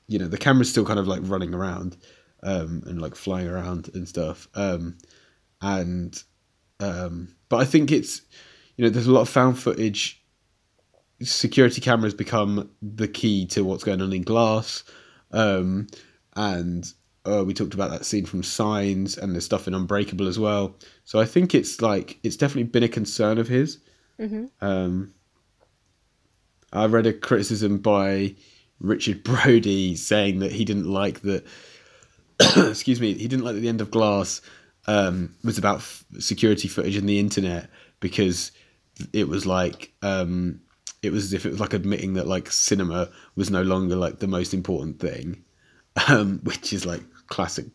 you know the camera's still kind of like running around um, and like flying around and stuff. Um, and um, but I think it's you know there's a lot of found footage. Security cameras become the key to what's going on in Glass, um, and uh, we talked about that scene from Signs and the stuff in Unbreakable as well. So I think it's like it's definitely been a concern of his. Um, I read a criticism by Richard *laughs* Brody saying that he didn't like that. *coughs* excuse me, he didn't like that the end of Glass um, was about f- security footage and the internet because it was like um, it was as if it was like admitting that like cinema was no longer like the most important thing, *laughs* um, which is like classic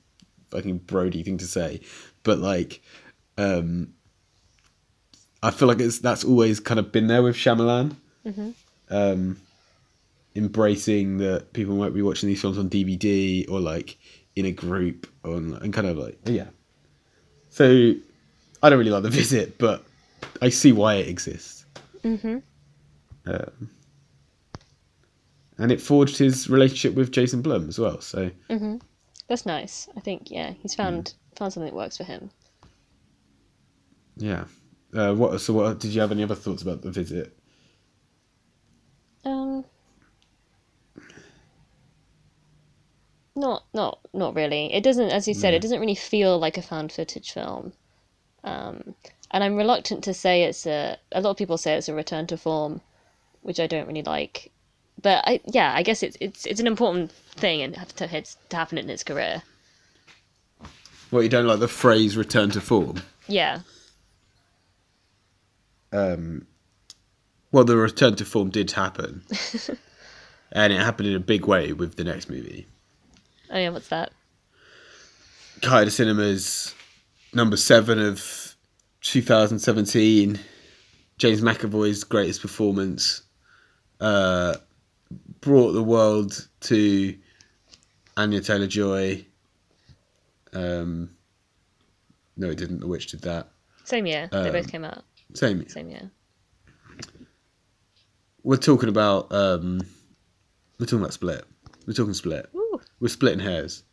fucking Brody thing to say. But like, um, I feel like it's that's always kind of been there with Shyamalan. Um, embracing that people might be watching these films on DVD or like in a group on and kind of like yeah. So I don't really like the *laughs* visit, but I see why it exists. Mm-hmm. Um, and it forged his relationship with Jason Blum as well. So That's nice. I think yeah, he's found found something that works for him. yeah. Uh, what? So what? Did you have any other thoughts about the visit? Um, not not not really. It doesn't, as you said, it doesn't really feel like a found footage film. Um, and I'm reluctant to say it's a. A lot of people say it's a return to form, which I don't really like. But I yeah, I guess it's it's it's an important thing and have to to happen in his career. What you don't like the phrase "return to form"? Yeah. um, well, the return to form did happen, *laughs* and it happened in a big way with the next movie. Oh yeah, what's that? Cahiers du Cinéma, number seven of 2017. James McAvoy's greatest performance uh, brought the world to Anya Taylor Joy. Um, no, it didn't. The Witch did that. Same year. they Um, both came out. Same. Same year. We're talking about. Um, we're talking about Split. We're talking Split. Ooh. We're splitting hairs.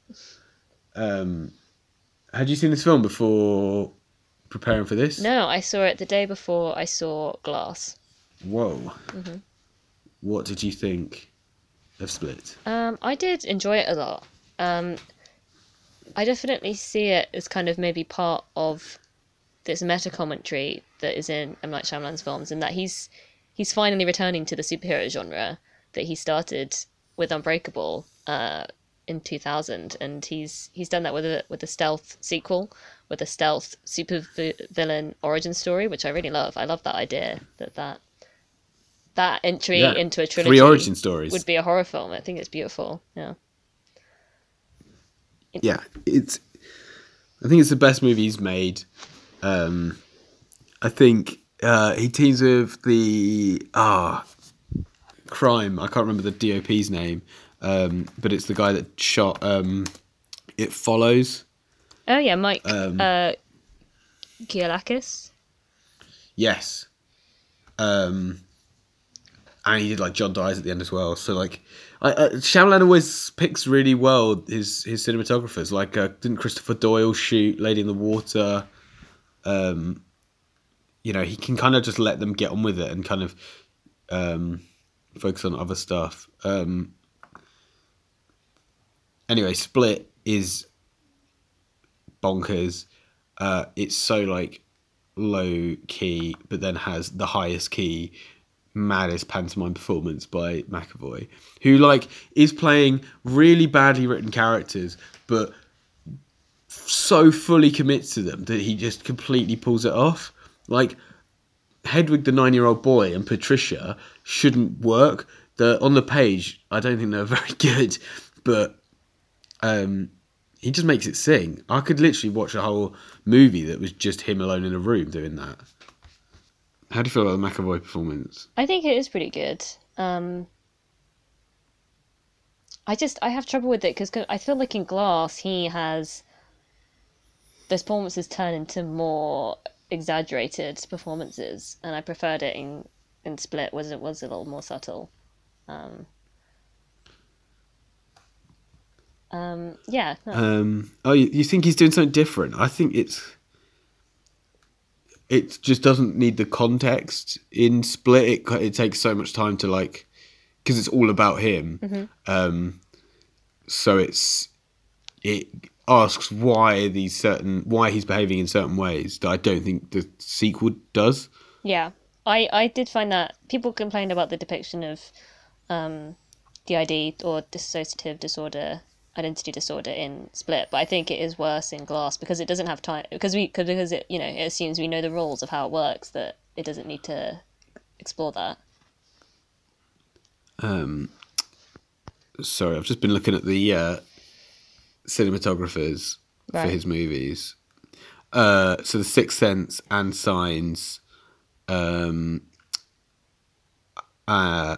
Um, had you seen this film before preparing for this? No, I saw it the day before I saw Glass. Whoa. Mm-hmm. What did you think of Split? Um, I did enjoy it a lot. Um, I definitely see it as kind of maybe part of this meta commentary that is in M Night Shyamalan's films, and that he's he's finally returning to the superhero genre that he started with Unbreakable uh, in 2000, and he's he's done that with a with a stealth sequel, with a stealth super villain origin story, which I really love. I love that idea that that that entry Yeah. into a Three trilogy origin stories. would be a horror film. I think it's beautiful. Yeah. Yeah, it's. I think it's the best movie he's made. Um, I think uh, he teams with the ah crime. I can't remember the DOP's name, um, but it's the guy that shot um, It Follows. Oh yeah, Mike Um, uh, Gioulakis. Yes. Um, and he did like John Dies at the end as well. So like, I, uh, Shyamalan always picks really well his his cinematographers. Like, uh, didn't Christopher Doyle shoot Lady in the Water? Um, you know, he can kind of just let them get on with it and kind of um, focus on other stuff. Um, anyway, Split is bonkers. Uh, it's so like low key, but then has the highest key, maddest pantomime performance by McAvoy, who like is playing really badly written characters, but so fully commits to them that he just completely pulls it off. Like Hedwig, the nine-year-old boy, and Patricia shouldn't work. The on the page, I don't think they're *laughs* very good, but um, he just makes it sing. I could literally watch a whole movie that was just him alone in a room doing that. How do you feel about the McAvoy performance? I think it is pretty good. Um, I just I have trouble with it because I feel like in Glass he has those performances turn into more exaggerated performances, and I preferred it in in Split was it was a little more subtle. Um, um, yeah, no. Um, oh, you, you think he's doing something different? I think it's it just doesn't need the context in Split. It it takes so much time to like because it's all about him. Um, so it's it asks why these certain why he's behaving in certain ways that I don't think the sequel does. Yeah, I I did find that people complained about the depiction of um, DID or dissociative disorder, identity disorder in Split, but I think it is worse in Glass because it doesn't have time because we cause, because it you know it assumes we know the rules of how it works that it doesn't need to explore that. um, sorry, I've just been looking at the uh, cinematographers for his movies. Uh, so the Sixth Sense and Signs, um, uh,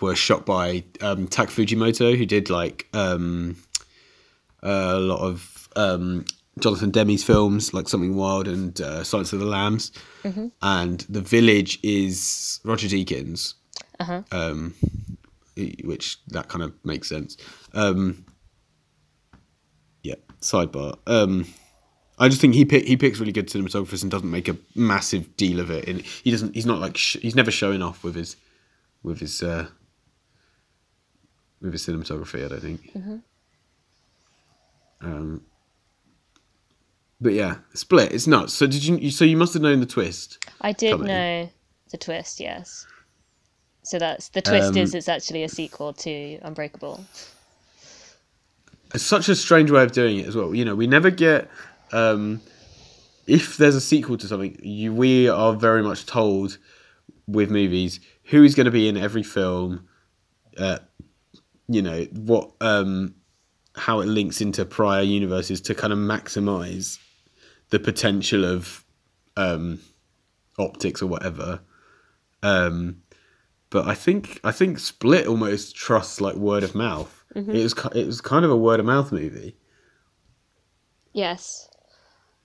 were shot by um, Tak Fujimoto, who did like um, a lot of um, Jonathan Demme's films, like Something Wild and uh, Silence of the Lambs. And The Village is Roger Deakins, Uh-huh. um, which that kind of makes sense. Um, yeah, sidebar. Um, I just think he pick, he picks really good cinematographers and doesn't make a massive deal of it. And he doesn't. He's not like sh- he's never showing off with his with his uh, with his cinematography. I don't think. Um, but yeah, split. It's nuts. So did you? So you must have known the twist. I did coming. know the twist, yes. So that's the twist Um, is it's actually a sequel to Unbreakable. It's such a strange way of doing it as well. You know, we never get um, if there's a sequel to something. You, we are very much told with movies who is going to be in every film. Uh, you know what, um, how it links into prior universes to kind of maximize the potential of um, optics or whatever. Um, but I think I think Split almost trusts like word of mouth. It was it was kind of a word of mouth movie. Yes.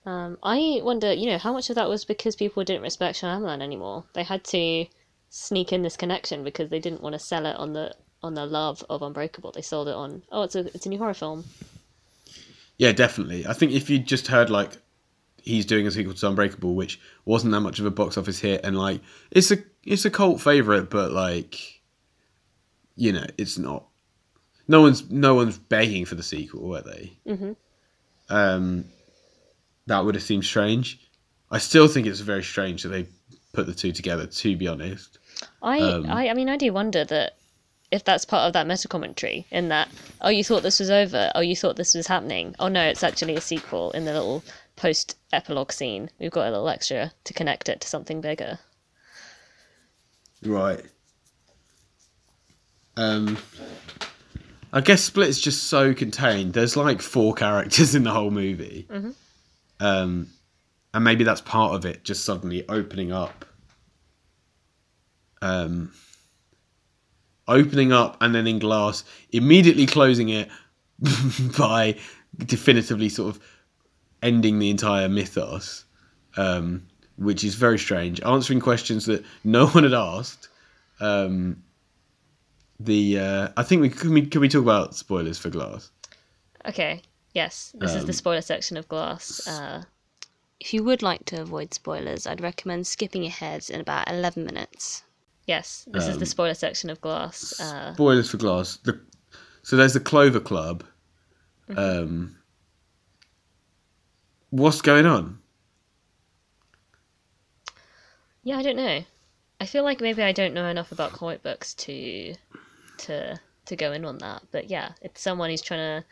Um, I wonder, you know, how much of that was because people didn't respect Shyamalan anymore. They had to sneak in this connection because they didn't want to sell it on the on the love of Unbreakable. They sold it on, oh, it's a it's a new horror film. Yeah, definitely. I think if you just heard like he's doing a sequel to Unbreakable, which wasn't that much of a box office hit, and like it's a it's a cult favorite, but like you know, it's not. No one's no one's begging for the sequel, were they? Mm-hmm. Um, that would have seemed strange. I still think it's very strange that they put the two together. To be honest, I, Um, I, I mean, I do wonder that if that's part of that meta commentary, in that, oh, you thought this was over, oh, you thought this was happening, oh no, it's actually a sequel. In the little post epilogue scene, we've got a little extra to connect it to something bigger. right? Um, I guess split's just so contained. There's like four characters in the whole movie. Um, and maybe that's part of it, just suddenly opening up. Um, opening up and then in glass, immediately closing it *laughs* by definitively sort of ending the entire mythos, um, which is very strange. Answering questions that no *laughs* one had asked. Um, the uh, I think we can we can we talk about spoilers for Glass. Okay, yes, this is the spoiler section of Glass. Uh, if you would like to avoid spoilers, I'd recommend skipping ahead in about 11 minutes. Yes, this is the spoiler section of Glass. Uh, Spoilers for Glass. The, so there's the Clover Club. Um, what's going on? yeah, I don't know. I feel like maybe I don't know enough about comic books to to to go in on that. But yeah, it's someone who's trying to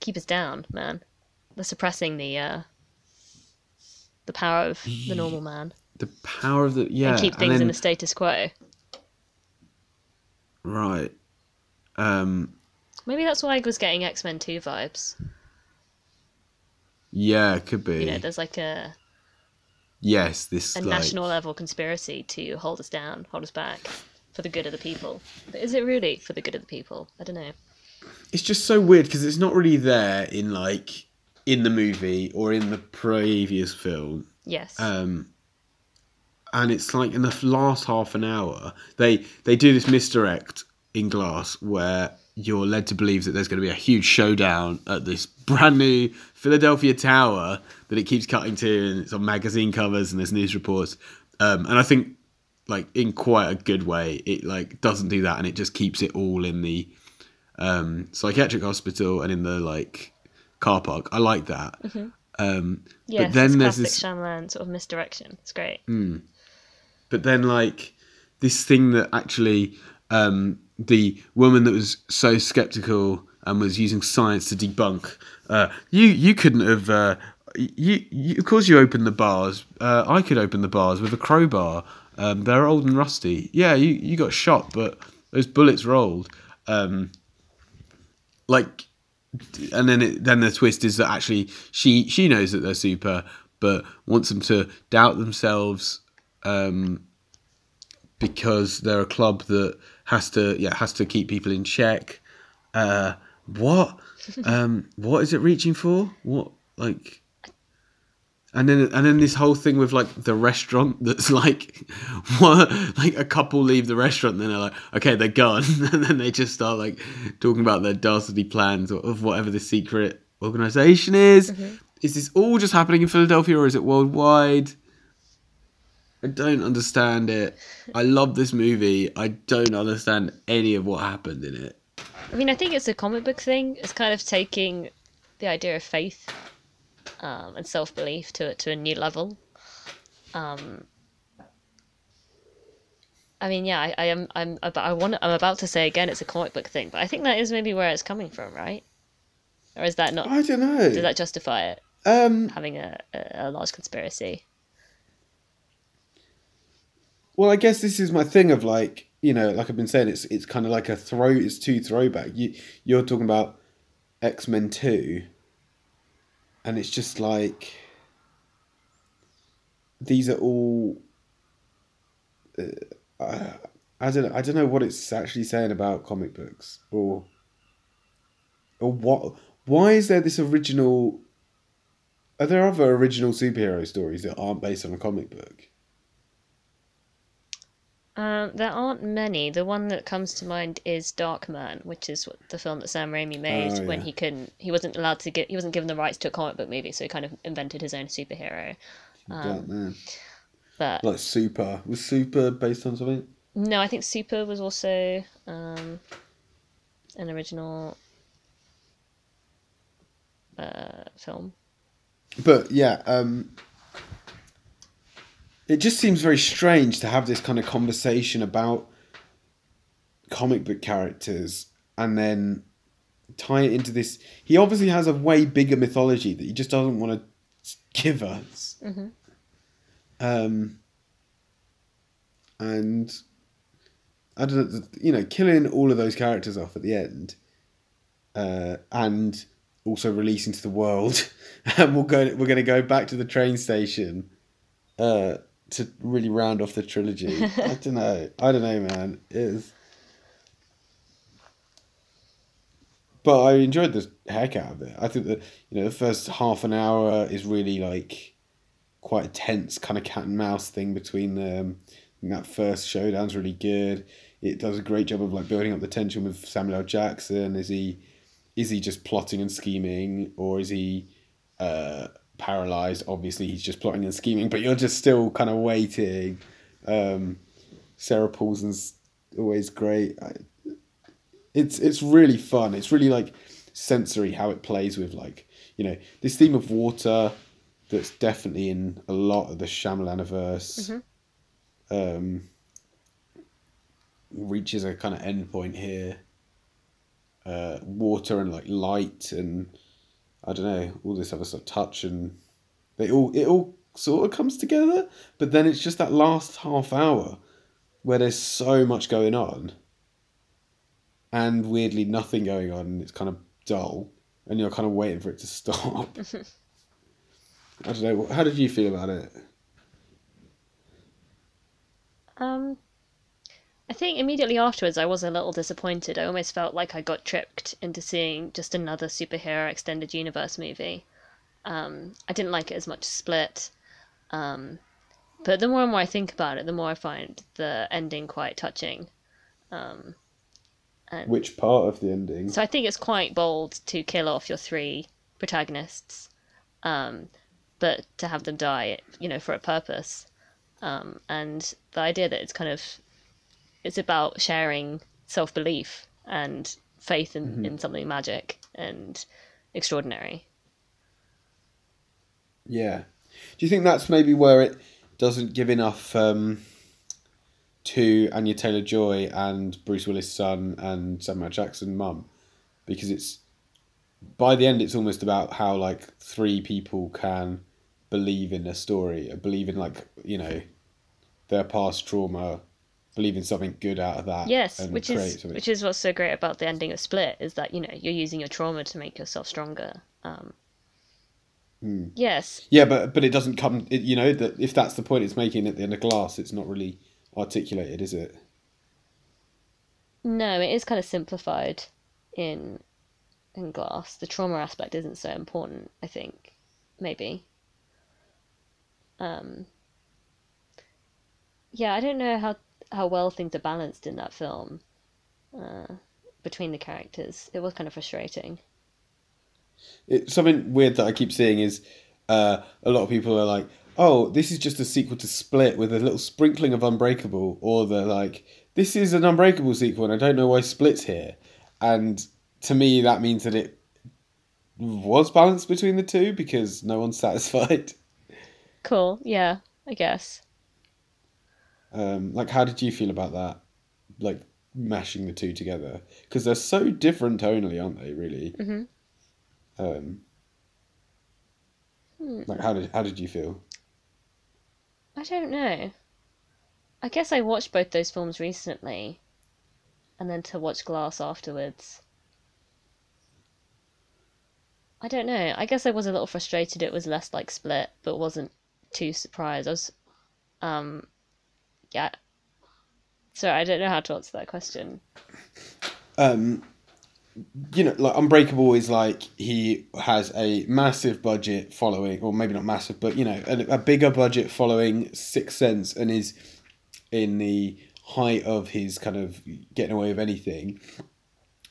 keep us down, man. They're suppressing the uh, the power of the normal man The power of the yeah, and keep things in then- the status quo. Right. Um, Maybe that's why I was getting X Men Two vibes. yeah, it could be. You know, there's like a yes, this a like, national level conspiracy to hold us down, hold us back, for the good of the people. But is it really for the good of the people? I don't know. it's just so weird because it's not really there in like in the movie or in the previous film. Yes. um, and it's like in the last half an hour they they do this misdirect in glass where you're led to believe that there's going to be a huge showdown at this brand new Philadelphia tower that it keeps cutting to and it's on magazine covers and there's news reports. Um, and I think like in quite a good way it like doesn't do that and it just keeps it all in the um, psychiatric hospital and in the like car park. I like that. Um, yes, but then it's there's classic this Shyamalan sort of misdirection. It's great. But then like this thing that actually um, the woman that was so skeptical and was using science to debunk uh, you you couldn't have uh, you, you of course you opened the bars uh, I could open the bars with a crowbar um, they're old and rusty yeah you, you got shot but those bullets rolled. Um, like, and then it, then the twist is that actually she she knows that they're super, but wants them to doubt themselves. Um, because they're a club that has to yeah has to keep people in check. Uh, what *laughs* um, what is it reaching for? What like? And then and then this whole thing with like the restaurant *laughs* that's like what like a couple leave the restaurant and then they're like okay they're gone *laughs* and then they just start like talking about their dastardly plans of of whatever the secret organization is. Is this all just happening in Philadelphia or is it worldwide? I don't understand it. I love this movie. I don't understand any of what happened in it. I mean, I think it's a comic book thing. It's kind of taking the idea of faith um, and self belief to to a new level. Um, I mean, yeah, I, I am. I'm. About, I want. I'm about to say again, it's a comic book thing, but I think that is maybe where it's coming from, right? Or is that not? I don't know. Does that justify it Um, having a, a, a large conspiracy? Well, I guess this is my thing of like, you know, like I've been saying, it's it's kind of like a throw. It's two throwback. You you're talking about X Men Two, and it's just like these are all. Uh, I, I don't I don't know what it's actually saying about comic books or or what why is there this original are there other original superhero stories that aren't based on a comic book Um, there aren't many. The one that comes to mind is Darkman, which is what, the film that Sam Raimi made Oh, when yeah. he couldn't, he wasn't allowed to get, he wasn't given the rights to a comic book movie, so he kind of invented his own superhero. Dark man But like super was super based on something no, I think Super was also um, an original uh, film. but yeah um it just seems very strange to have this kind of conversation about comic book characters and then tie it into this he obviously has a way bigger mythology that he just doesn't want to give us. Um and i don't know you know killing all of those characters off at the end uh and also releasing to the world *laughs* and we'll go we're going to go back to the train station uh to really round off the trilogy. *laughs* I don't know. I don't know man. It is. But i enjoyed the heck out of it. I think that you know the first half an hour is really like quite a tense kind of cat and mouse thing between them. And that first showdown's really good. It does a great job of like building up the tension with samuel L. jackson. Is he is he just plotting and scheming or is he uh paralyzed. Obviously he's just plotting and scheming but you're just still kind of waiting. Um sarah paulson's always great. I, it's it's really fun. It's really like sensory how it plays with like you know this theme of water that's definitely in a lot of the Shyamalan um reaches a kind of end point here. Uh, water and like light and I don't know all this other stuff, touch and they all it all sort of comes together. But then it's just that last half hour where there's so much going on, and weirdly nothing going on. and It's kind of dull, and you're kind of waiting for it to *laughs* stop. *laughs* I don't know. How did you feel about it? Um, I think immediately afterwards I was a little disappointed. I almost felt like I got tricked into seeing just another superhero extended universe movie. Um, I didn't like it as much as Split. Um, but the more and more I think about it, the more I find the ending quite touching. Um, and Which part of the ending? so I think it's quite bold to kill off your three protagonists, um, but to have them die, you know, for a purpose. Um, and the idea that it's kind of it's about sharing self belief and faith in, in something magic and extraordinary. Yeah. Do you think that's maybe where it doesn't give enough um, to Anya Taylor Joy and Bruce Willis' son and Samuel Jackson mum? Because it's by the end, it's almost about how like three people can believe in a story, believe in like you know their past trauma, believe in something good out of that. Yes, which is something. which is what's so great about the ending of Split is that you know you're using your trauma to make yourself stronger. Um, Hmm. Yes, Yeah, but but it doesn't come. It, you know that if that's the point it's making at the end of Glass, it's not really articulated, is it? no, it is kind of simplified in in Glass. The trauma aspect isn't so important, I think. Maybe. Um. Yeah, I don't know how how well things are balanced in that film. Uh, between the characters, it was kind of frustrating. It, something weird that I keep seeing is uh, a lot of people are like, "Oh, this is just a sequel to Split with a little sprinkling of Unbreakable," or they're like, "This is an Unbreakable sequel, and I don't know why Split's here." And to me, that means that it was balanced between the two because no one's *laughs* satisfied. Cool. Yeah, I guess. Um, like, how did you feel about that? Like mashing the two together because they're so different tonally, aren't they? Really. Mhm. Um, Hmm. like, how did how did you feel? I don't know. I guess I watched both those films recently, and then to watch Glass afterwards. I don't know. I guess I was a little frustrated it was less like Split, but wasn't too surprised. I was, um, yeah. So I don't know how to answer that question. um, you know, like Unbreakable is like he has a massive budget following, or maybe not massive, but you know, a, a bigger budget following Sixth Sense, and is in the height of his kind of getting away with anything.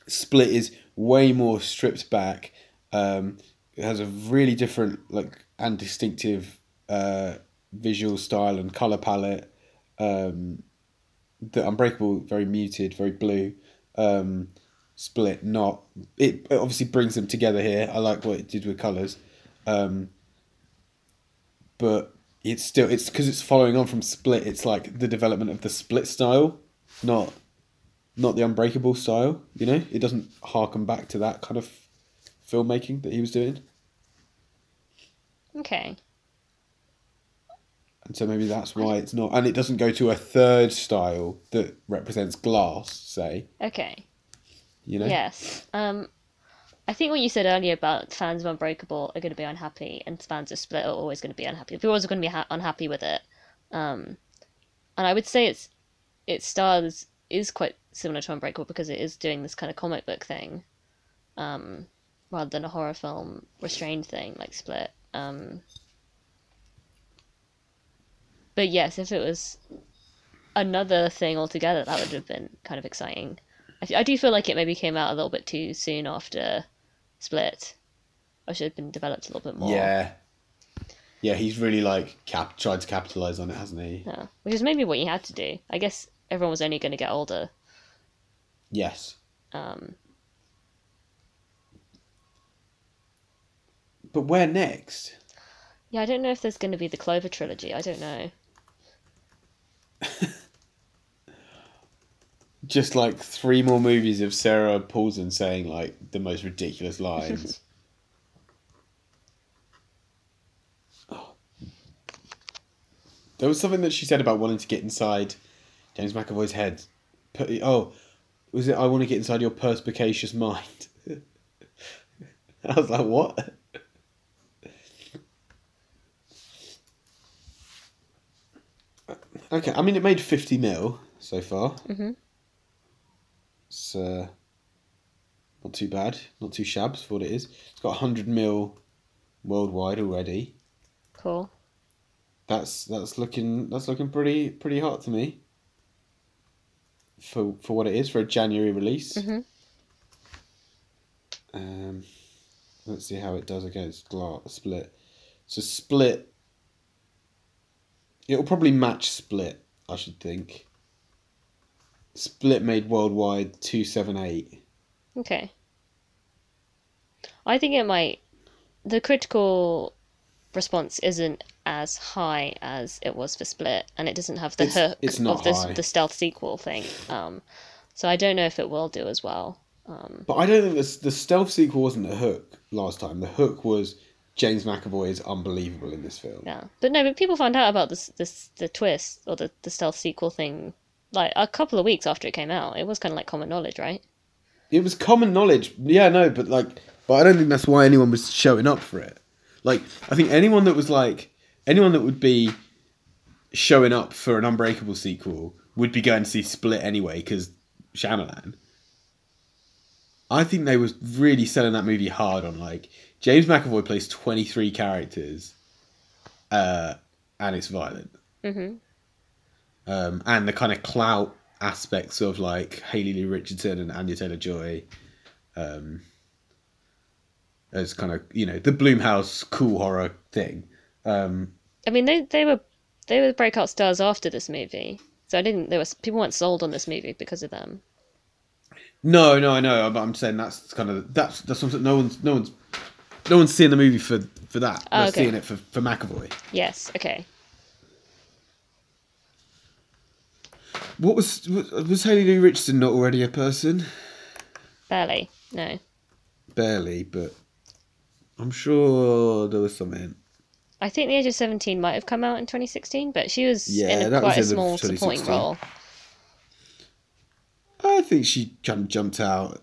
Split is way more stripped back. Um, it has a really different, like, and distinctive uh, visual style and color palette. Um, the Unbreakable very muted, very blue. Um, Split not. It, it obviously brings them together here. I like what it did with colors, um, but it's still it's because it's following on from Split. It's like the development of the Split style, not not the Unbreakable style. You know, it doesn't harken back to that kind of filmmaking that he was doing, Okay. And so maybe that's why it's not. And it doesn't go to a third style that represents glass. Say, Okay. you know, Yes. Um, I think what you said earlier about fans of Unbreakable are going to be unhappy, and fans of Split are always going to be unhappy. People are always going to be ha- unhappy with it. Um, and I would say it's its style is, is quite similar to Unbreakable because it is doing this kind of comic book thing, um, rather than a horror film restrained thing like Split. Um, but yes, if it was another thing altogether, that would have been kind of exciting. I, I do feel like it maybe came out a little bit too soon after Split. I should have been developed a little bit more. Yeah. Yeah, he's really like cap tried to capitalize on it, hasn't he? Yeah. Which is maybe what you had to do. I guess everyone was only going to get older. Yes. Um, But where next? yeah, I don't know if there's going to be the Clover trilogy. I don't know. *laughs* Just like three more movies of Sarah Paulson saying like the most ridiculous lines. Oh. *laughs* There was something that she said about wanting to get inside James McAvoy's head. Put- Oh, was it? I want to get inside your perspicacious mind. *laughs* I was like, what? Okay, I mean it made fifty mil so far. Mhm. It's uh, not too bad, not too shabs for what it is. It's got hundred mil worldwide already. Cool. That's that's looking that's looking pretty pretty hot to me. For for what it is for a January release. Mhm. Um, let's see how it does against Gla- Split. So Split. It'll probably match Split, I should think. Split made worldwide two seven eight. Okay. I think it might. The critical response isn't as high as it was for Split, and it doesn't have the It's- hook it's of high. the stealth sequel thing. Um, so I don't know if it will do as well. Um, But I don't think this, the stealth sequel wasn't the hook last time. The hook was James McAvoy is unbelievable in this film. yeah, but no, but people found out about this this the twist or the the stealth sequel thing like a couple of weeks after it came out. It was kind of like common knowledge, right? It was common knowledge. Yeah, no, but like, but I don't think that's why anyone was showing up for it. Like, I think anyone that was like, anyone that would be showing up for an Unbreakable sequel would be going to see Split anyway because Shyamalan. I think they was really selling that movie hard on like James McAvoy plays twenty three characters, uh, and it's violent. Mm-hmm. Um, and the kind of clout aspects of like Haley Lu Richardson and Anya Taylor Joy, um, as kind of you know the Blumhouse cool horror thing. Um, I mean, they they were they were breakout stars after this movie, so I didn't. There was people weren't sold on this movie because of them. no, no, I know, but I'm saying that's kind of that's that's something no one's no one's no one's seeing the movie for for that. Oh, They're okay. seeing it for for McAvoy. Yes. Okay. What was was, Haley Lu Richardson not already a person? Barely. No. Barely, but I'm sure there was something. I think The Edge of Seventeen might have come out in 2016, but she was Yeah, in a, quite a small supporting role. I think she kind of jumped out.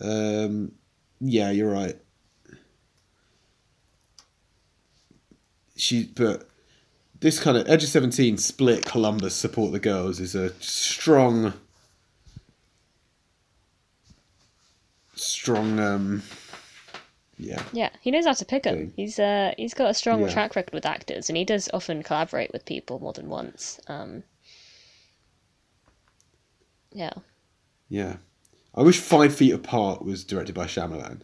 Um, yeah, you're right. She, but this kind of Edge of Seventeen split Columbus support the girls is a strong, strong. Um, yeah, Yeah, he knows how to pick Thing. He's uh he's got a strong Yeah. track record with actors, and he does often collaborate with people more than once. Um, yeah. yeah. I wish Five Feet Apart was directed by Shyamalan.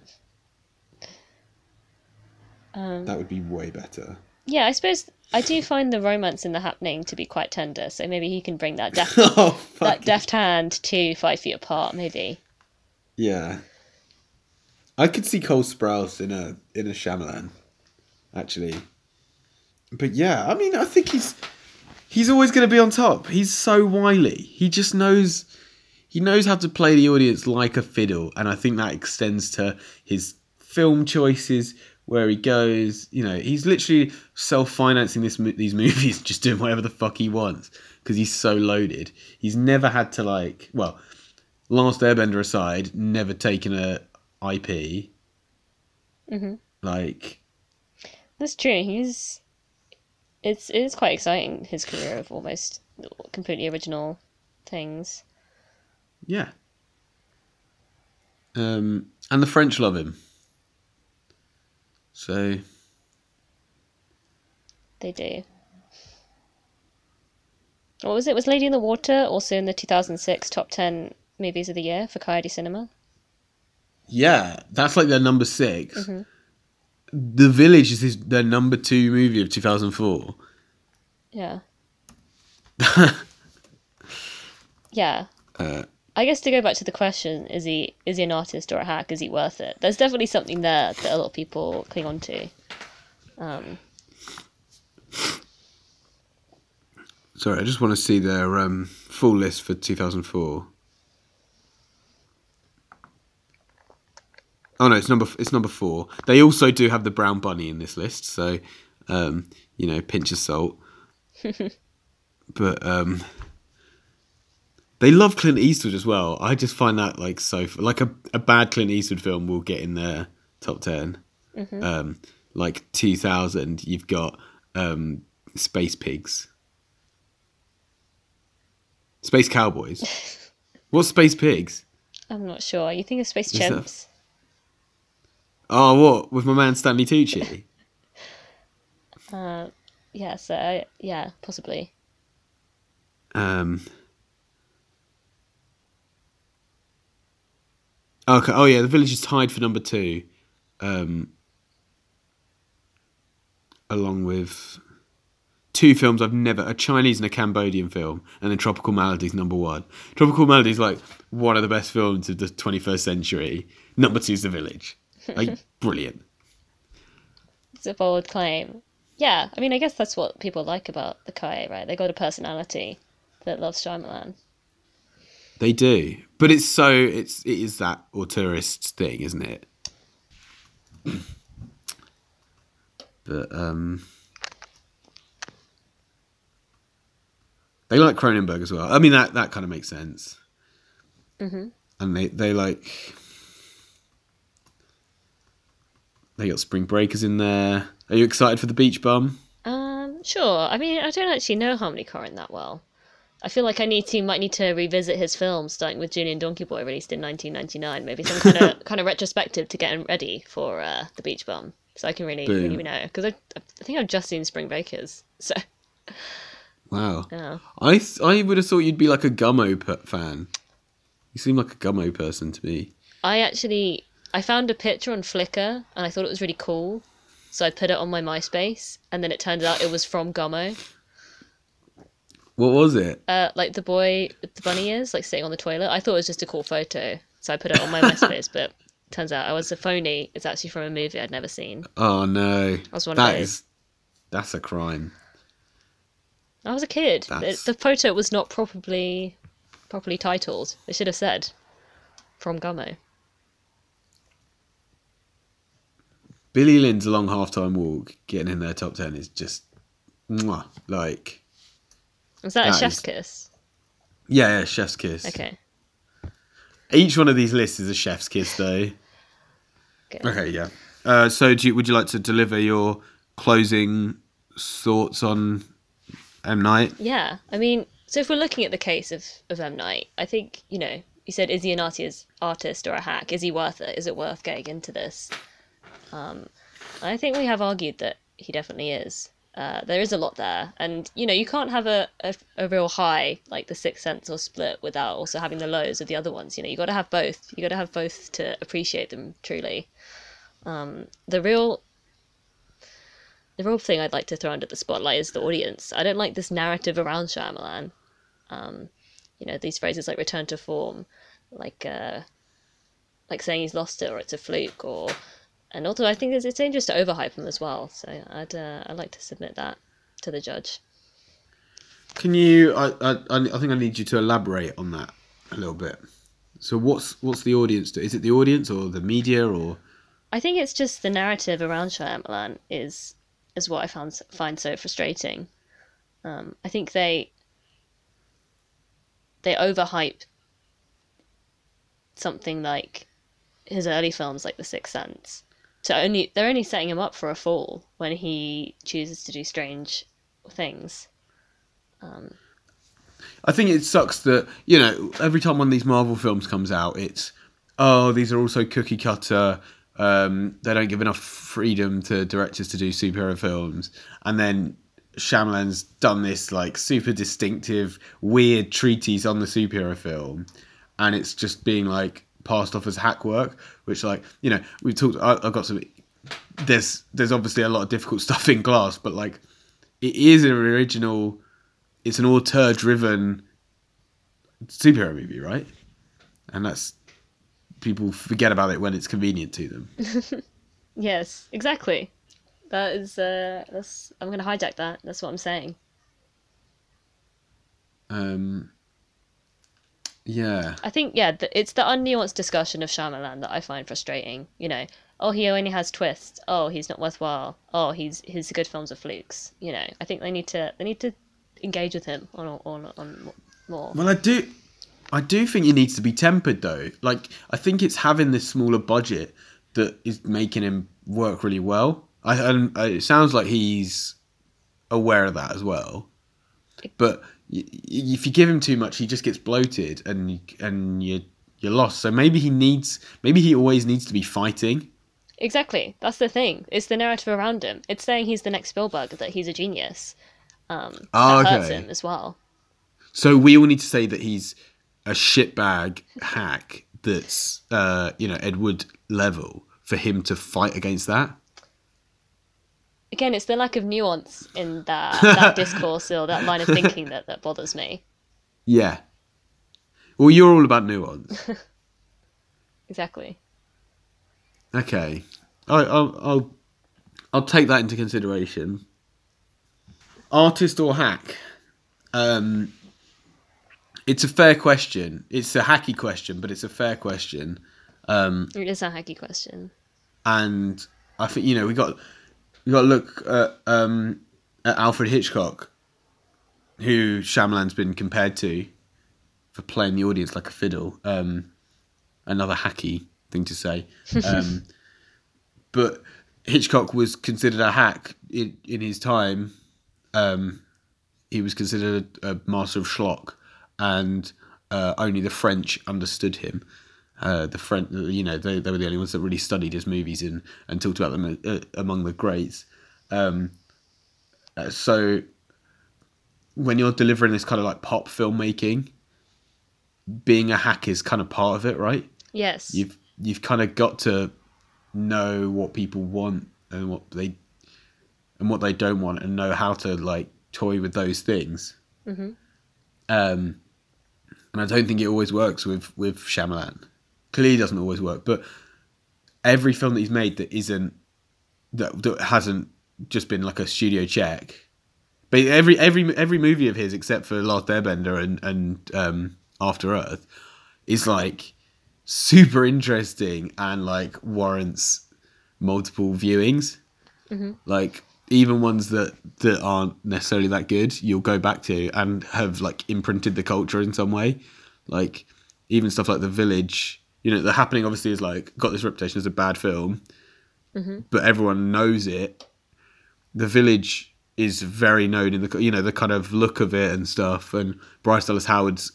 Um, That would be way better. yeah, I suppose I do find the romance in the happening to be quite tender, so maybe he can bring that *laughs* deft oh, that deft hand to Five Feet Apart. Maybe. Yeah. I could see Cole Sprouse in a in a Shyamalan, actually. But yeah, I mean, I think he's he's always going to be on top. He's so wily. He just knows he knows how to play the audience like a fiddle, and I think that extends to his film choices, where he goes. You know, he's literally self-financing this these *laughs* movies, just doing whatever the fuck he wants because he's so loaded. He's never had to like, well, Last Airbender aside, never taken a IP. Mhm. Like, That's true. He's it's it is quite exciting his career of almost completely original things. Yeah. Um, and the French love him. So They do. What was it? Was Lady in the Water also in the 2006 top 10 movies of the year for Cahiers du Cinéma? yeah, that's like their number 6 The Village is his, their number two movie of two thousand four. Yeah. *laughs* yeah. Uh, I guess to go back to the question, is he is he an artist or a hack? Is he worth it? There's definitely something there that a lot of people cling on to. Um, Sorry, I just want to see their um, full list for 2004. Oh no, it's number it's number four. They also do have the brown bunny in this list, so um, you know, pinch of salt. *laughs* but um, they love Clint Eastwood as well. I just find that like so like a, a bad Clint Eastwood film will get in their top 10 Um, like 2000, you've got um, Space Pigs. Space Cowboys. *laughs* What's Space Pigs? I'm not sure. You think of Space Is that- Chimps? Oh, what with my man Stanley Tucci? *laughs* Uh, yeah, so yeah, possibly. um. Okay. Oh yeah, The Village is tied for number two, um, along with two films I've never a Chinese and a Cambodian film, and then Tropical Malady's number one. Tropical Malady's like one of the best films of the 21st century. Number two is The Village. Like *laughs* brilliant. It's a bold claim. Yeah, I mean, I guess that's what people like about the Cahiers, right? They got a personality that loves Shyamalan. They do, but it's so it's it is that auteurist thing, isn't it? but um, They like Cronenberg as well. I mean that that kind of makes sense. Mm-hmm. And they they like they got Spring Breakers in there. Are you excited for the Beach Bum? Um, sure. I mean, I don't actually know Harmony Korine that well. I feel like I need to might need to revisit his films, starting with Julien Donkey Boy, released in 1999. Maybe some kind of *laughs* kind of retrospective to get him ready for uh, the Beach Bum, so I can really Boom. really know. Because I, I think I've just seen Spring Breakers, so Wow. *laughs* yeah. I th- I would have thought you'd be like a Gummo p- fan. You seem like a Gummo person to me. I actually I found a picture on Flickr and I thought it was really cool, so I put it on my MySpace, and then it turned out it was from Gummo. What was it? Uh, like the boy with the bunny ears, like sitting on the toilet. I thought it was just a cool photo, so I put it on my MySpace. But turns out I was a phony. It's actually from a movie I'd never seen. Oh no. was one of those. is that's a crime. I was a kid. The, the photo was not properly properly titled. They should have said from Gummo. Billy Lynn's long halftime walk getting in their top ten is just mwah, like Was that a chef's is- kiss? yeah, yeah, chef's kiss. Okay. Each one of these lists is a chef's kiss though. okay. Okay, yeah. Uh, so do you, would you like to deliver your closing thoughts on M Night? Yeah, I mean, so if we're looking at the case of, of M Night, I think you know, you said is he an artist, artist or a hack? Is he worth it? Is it worth getting into this? Um, I think we have argued that he definitely is. Uh, there is a lot there, and you know, you can't have a, a, a real high like the Sixth Sense or Split without also having the lows of the other ones. You know, you got to have both. You got to have both to appreciate them truly. Um, the real the real thing I'd like to throw under the spotlight is the audience. I don't like this narrative around Shyamalan. Um, you know, these phrases like return to form, like uh, like saying he's lost it or it's a fluke, or and also I think it's, it's dangerous to overhype him as well. So I'd uh, I'd like to submit that to the judge. Can you? I, I I think I need you to elaborate on that a little bit. So what's what's the audience do? Is it the audience or the media or? I think it's just the narrative around Shyamalan is is what I found find so frustrating. Um, I think they they overhype something like his early films, like The Sixth Sense. So only they're only setting him up for a fall when he chooses to do strange things. I think it sucks that you know every time one of these Marvel films comes out, it's oh these are also cookie cutter. Um, they don't give enough freedom to directors to do superhero films, and then Shyamalan's done this like super distinctive, weird treatise on the superhero film, and it's just being like passed off as hack work. Which like you know we've talked. I, I've got some. There's there's obviously a lot of difficult *laughs* stuff in Glass, but like it is an original. It's an auteur driven superhero movie, right? And that's people forget about it when it's convenient to them. *laughs* Yes, exactly. That is uh, that's I'm gonna hijack that. That's what I'm saying. Um, yeah, I think yeah, th- it's the unnuanced discussion of Shyamalan that I find frustrating. You know, oh he only has twists. Oh he's not worthwhile. Oh he's his good films are flukes. You know, I think they need to they need to engage with him on on on more. Well, I do, I do think it needs to be tempered though. Like, I think it's having this smaller budget that is making him work really well. I and uh, it sounds like he's aware of that as well. But if you give him too much, he just gets bloated, and and you you're lost. So maybe he needs, maybe he always needs to be fighting. Exactly, that's the thing. It's the narrative around him. It's saying he's the next Spielberg, that he's a genius. Um, Oh, that hurts him as well. So we all need to say that he's a shitbag hack that's uh, you know Ed Wood level for him to fight against that. Again, it's the lack of nuance in that, that *laughs* discourse or that line of thinking that, that bothers me. Yeah. Well, you're all about nuance. *laughs* Exactly. Okay, I, I'll, I'll I'll take that into consideration. Artist or hack? Um, it's a fair question. It's a hacky question, but it's a fair question. Um, It is a hacky question. and I think you know we got we got to look at, um, at Alfred Hitchcock. who Shyamalan's been compared to for playing the audience like a fiddle. Um, another hacky thing to say. *laughs* Um, but Hitchcock was considered a hack in, in his time. Um, he was considered a, a master of schlock, and uh, only the French understood him. Uh, the French, you know, they, they were the only ones that really studied his movies and, and talked about them uh, among the greats. Um, uh, so when you're delivering this kind of like pop filmmaking, being a hack is kind of part of it, right? Yes. You've you've kind of got to know what people want and what they and what they don't want, and know how to like toy with those things. hmm Um, and I don't think it always works with with Shyamalan. Clearly, doesn't always work, but every film that he's made that isn't that that hasn't just been like a studio check. But every every every movie of his, except for Last Airbender and and um, After Earth, is like super interesting and like warrants multiple viewings. Like even ones that that aren't necessarily that good, you'll go back to and have like imprinted the culture in some way. Like even stuff like The Village, you know, The Happening obviously is like got this reputation as a bad film, mm-hmm. but everyone knows it. The Village is very known in the you know the kind of look of it and stuff, and Bryce Dallas Howard's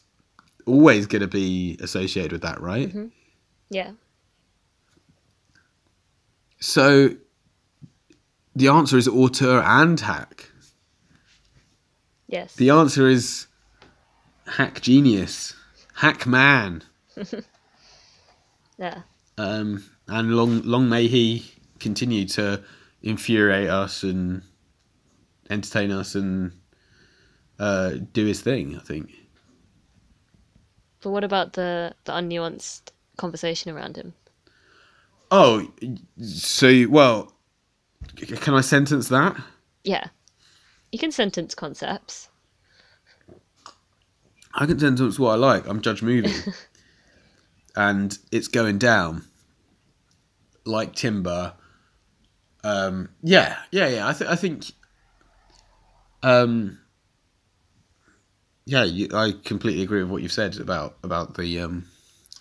always going to be associated with that, right? Mm-hmm. Yeah. So the answer is auteur and hack. Yes. The answer is hack genius, hack man, *laughs* yeah. um, and long long may he continue to infuriate us and entertain us and uh, do his thing. I think. But what about the the unnuanced conversation around him? Oh, so well, can I sentence that? Yeah. You can sentence concepts. I can sentence what I like. I'm Judge Movie, *laughs* and it's going down like timber. Um, yeah, yeah, yeah. I, th- I think. Um, yeah, you, I completely agree with what you've said about about the um,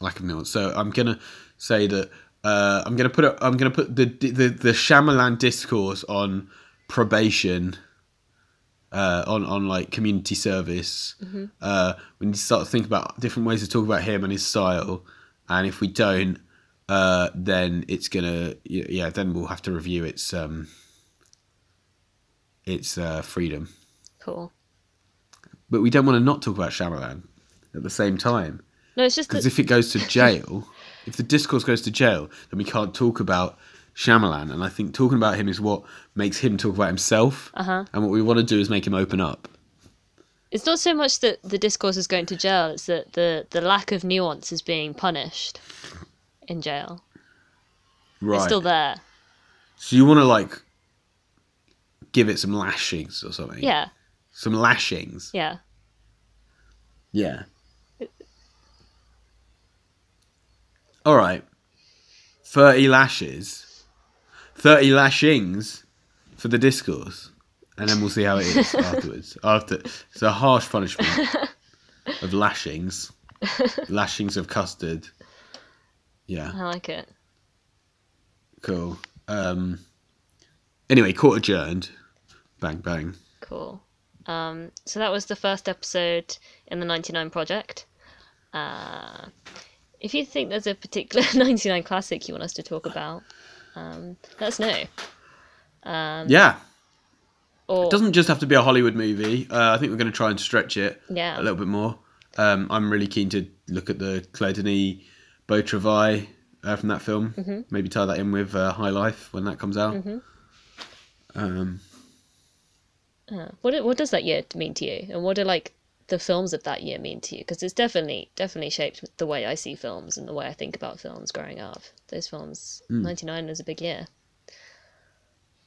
lack of nuance. So I'm gonna say that uh, I'm gonna put it, I'm gonna put the the the Shyamalan discourse on probation uh, on on like community service. Uh, we need to start to think about different ways to talk about him and his style, and if we don't, uh, then it's gonna yeah. Then we'll have to review its um, its uh, freedom. Cool. But we don't want to not talk about Shyamalan at the same time No, it's just because that if it goes to jail, if the discourse goes to jail, then we can't talk about Shyamalan. And I think talking about him is what makes him talk about himself. Uh-huh. And what we want to do is make him open up. It's not so much that the discourse is going to jail; it's that the the lack of nuance is being punished in jail. Right. It's still there. So you want to like give it some lashings or something? Yeah. Some lashings. Yeah. Yeah. All right. 30 lashes. 30 lashings for the discourse. And then we'll see how it is *laughs* afterwards. After it's a harsh punishment *laughs* of lashings. lashings of custard. Yeah. I like it. Cool. Um anyway, court adjourned. Bang bang. Cool. Um, so that was the first episode in the 99 project. Uh, if you think there's a particular *laughs* 99 classic you want us to talk about, um, let us know. Um, yeah. Or It doesn't just have to be a Hollywood movie. Uh, I think we're going to try and stretch it Yeah. a little bit more. Um, I'm really keen to look at the Claire Denis Beau Travail uh, from that film. Mm-hmm. Maybe tie that in with uh, High Life when that comes out. Um, uh, what what does that year mean to you, and what do like the films of that year mean to you? Because it's definitely definitely shaped the way I see films and the way I think about films growing up. Those films, 99 was a big year.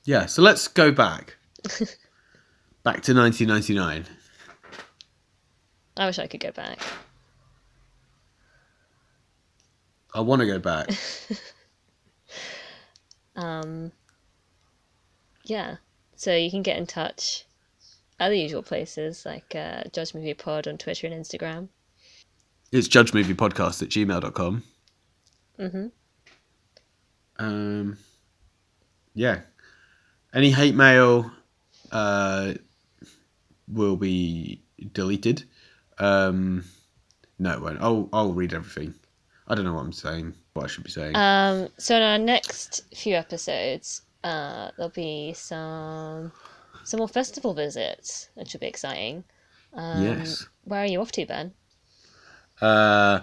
yeah, so let's go back. *laughs* back to 1999. I wish I could go back. I want to go back. *laughs* Um, yeah. So you can get in touch other usual places like uh, Judge Movie Pod on Twitter and Instagram. It's judgemoviepodcast at gmail.com. Mm-hmm. Um, yeah. Any hate mail uh, will be deleted. Um, no, it won't. I'll, I'll read everything. I don't know what I'm saying, what I should be saying. Um, so in our next few episodes, uh, there'll be some some more festival visits, which will be exciting. Um, yes. Where are you off to, Ben? Uh,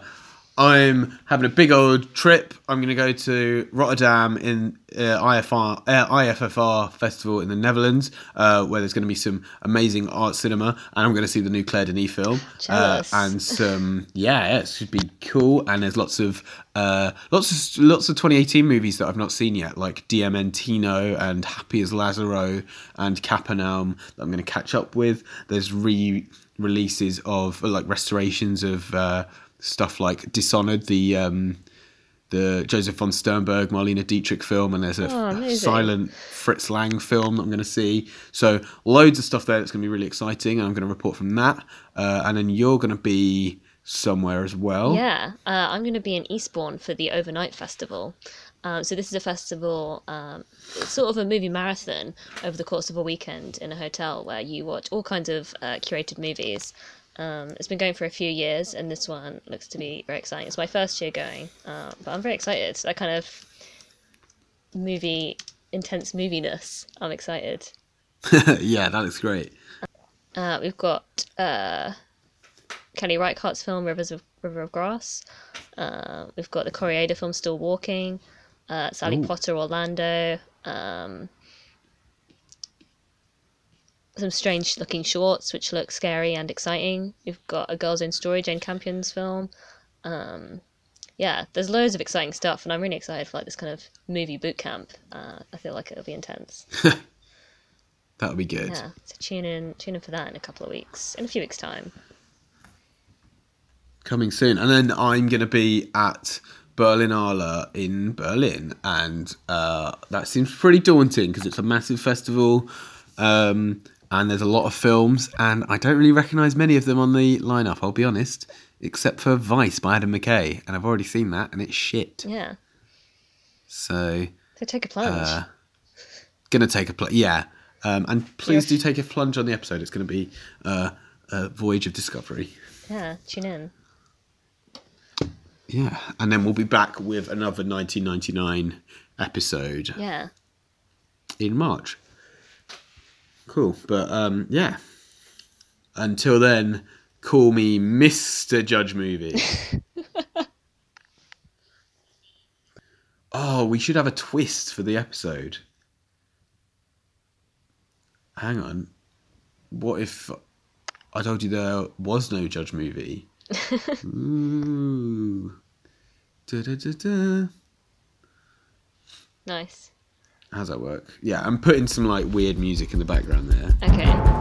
I'm having a big old trip. I'm going to go to Rotterdam in uh, IFR, uh, IFFR festival in the Netherlands, uh, where there's going to be some amazing art cinema, and I'm going to see the new Claire Denis film. Uh, and some, yeah, it should be cool. And there's lots of uh, lots of lots of 2018 movies that I've not seen yet, like Diamantino and Happy as Lazzaro and Capernaum that I'm going to catch up with. There's re releases of like restorations of uh, stuff like Dishonored, the um, the Josef von Sternberg, Marlene Dietrich film, and there's a Oh, silent Fritz Lang film that I'm going to see. So loads of stuff there that's going to be really exciting, and I'm going to report from that. Uh, and then you're going to be somewhere as well. Yeah, uh, I'm going to be in Eastbourne for the overnight festival. Um, so this is a festival, um, sort of a movie marathon over the course of a weekend in a hotel where you watch all kinds of uh, curated movies. Um, it's been going for a few years, and this one looks to be very exciting. It's my first year going, uh, but I'm very excited. That kind of movie, intense moviness. I'm excited. *laughs* yeah, that looks great. Uh, we've got uh, Kelly Reichardt's film Rivers of River of Grass. Uh, we've got the Kore-eda film Still Walking. Uh, Sally Ooh. Potter Orlando. Um, some strange looking shorts which look scary and exciting. We've got A Girl's Own Story, Jane Campion's film. Um, yeah, there's loads of exciting stuff, and I'm really excited for like this kind of movie boot camp. Uh, I feel like it'll be intense. *laughs* That'll be good. Yeah, so tune in, tune in for that in a couple of weeks, in a few weeks' time. coming soon. And then I'm going to be at Berlinale in Berlin, and uh, that seems pretty daunting because it's a massive festival, um, and there's a lot of films, and I don't really recognise many of them on the lineup. I'll be honest, except for Vice by Adam McKay, and I've already seen that, and it's shit. Yeah, So, so take a plunge. uh, gonna take a plunge. Yeah. Um, and please do take a plunge on the episode. It's going to be uh, a voyage of discovery. yeah, tune in. Yeah, and then we'll be back with another 1999 episode Yeah, in March. Cool, but um, yeah. Until then, call me Mr. Judge Movie. *laughs* oh, we should have a twist for the episode. Hang on. What if I told you there was no Judge Movie? *laughs* Ooh. Da-da-da-da. nice. How's that work? Yeah, I'm putting some like weird music in the background there. Okay.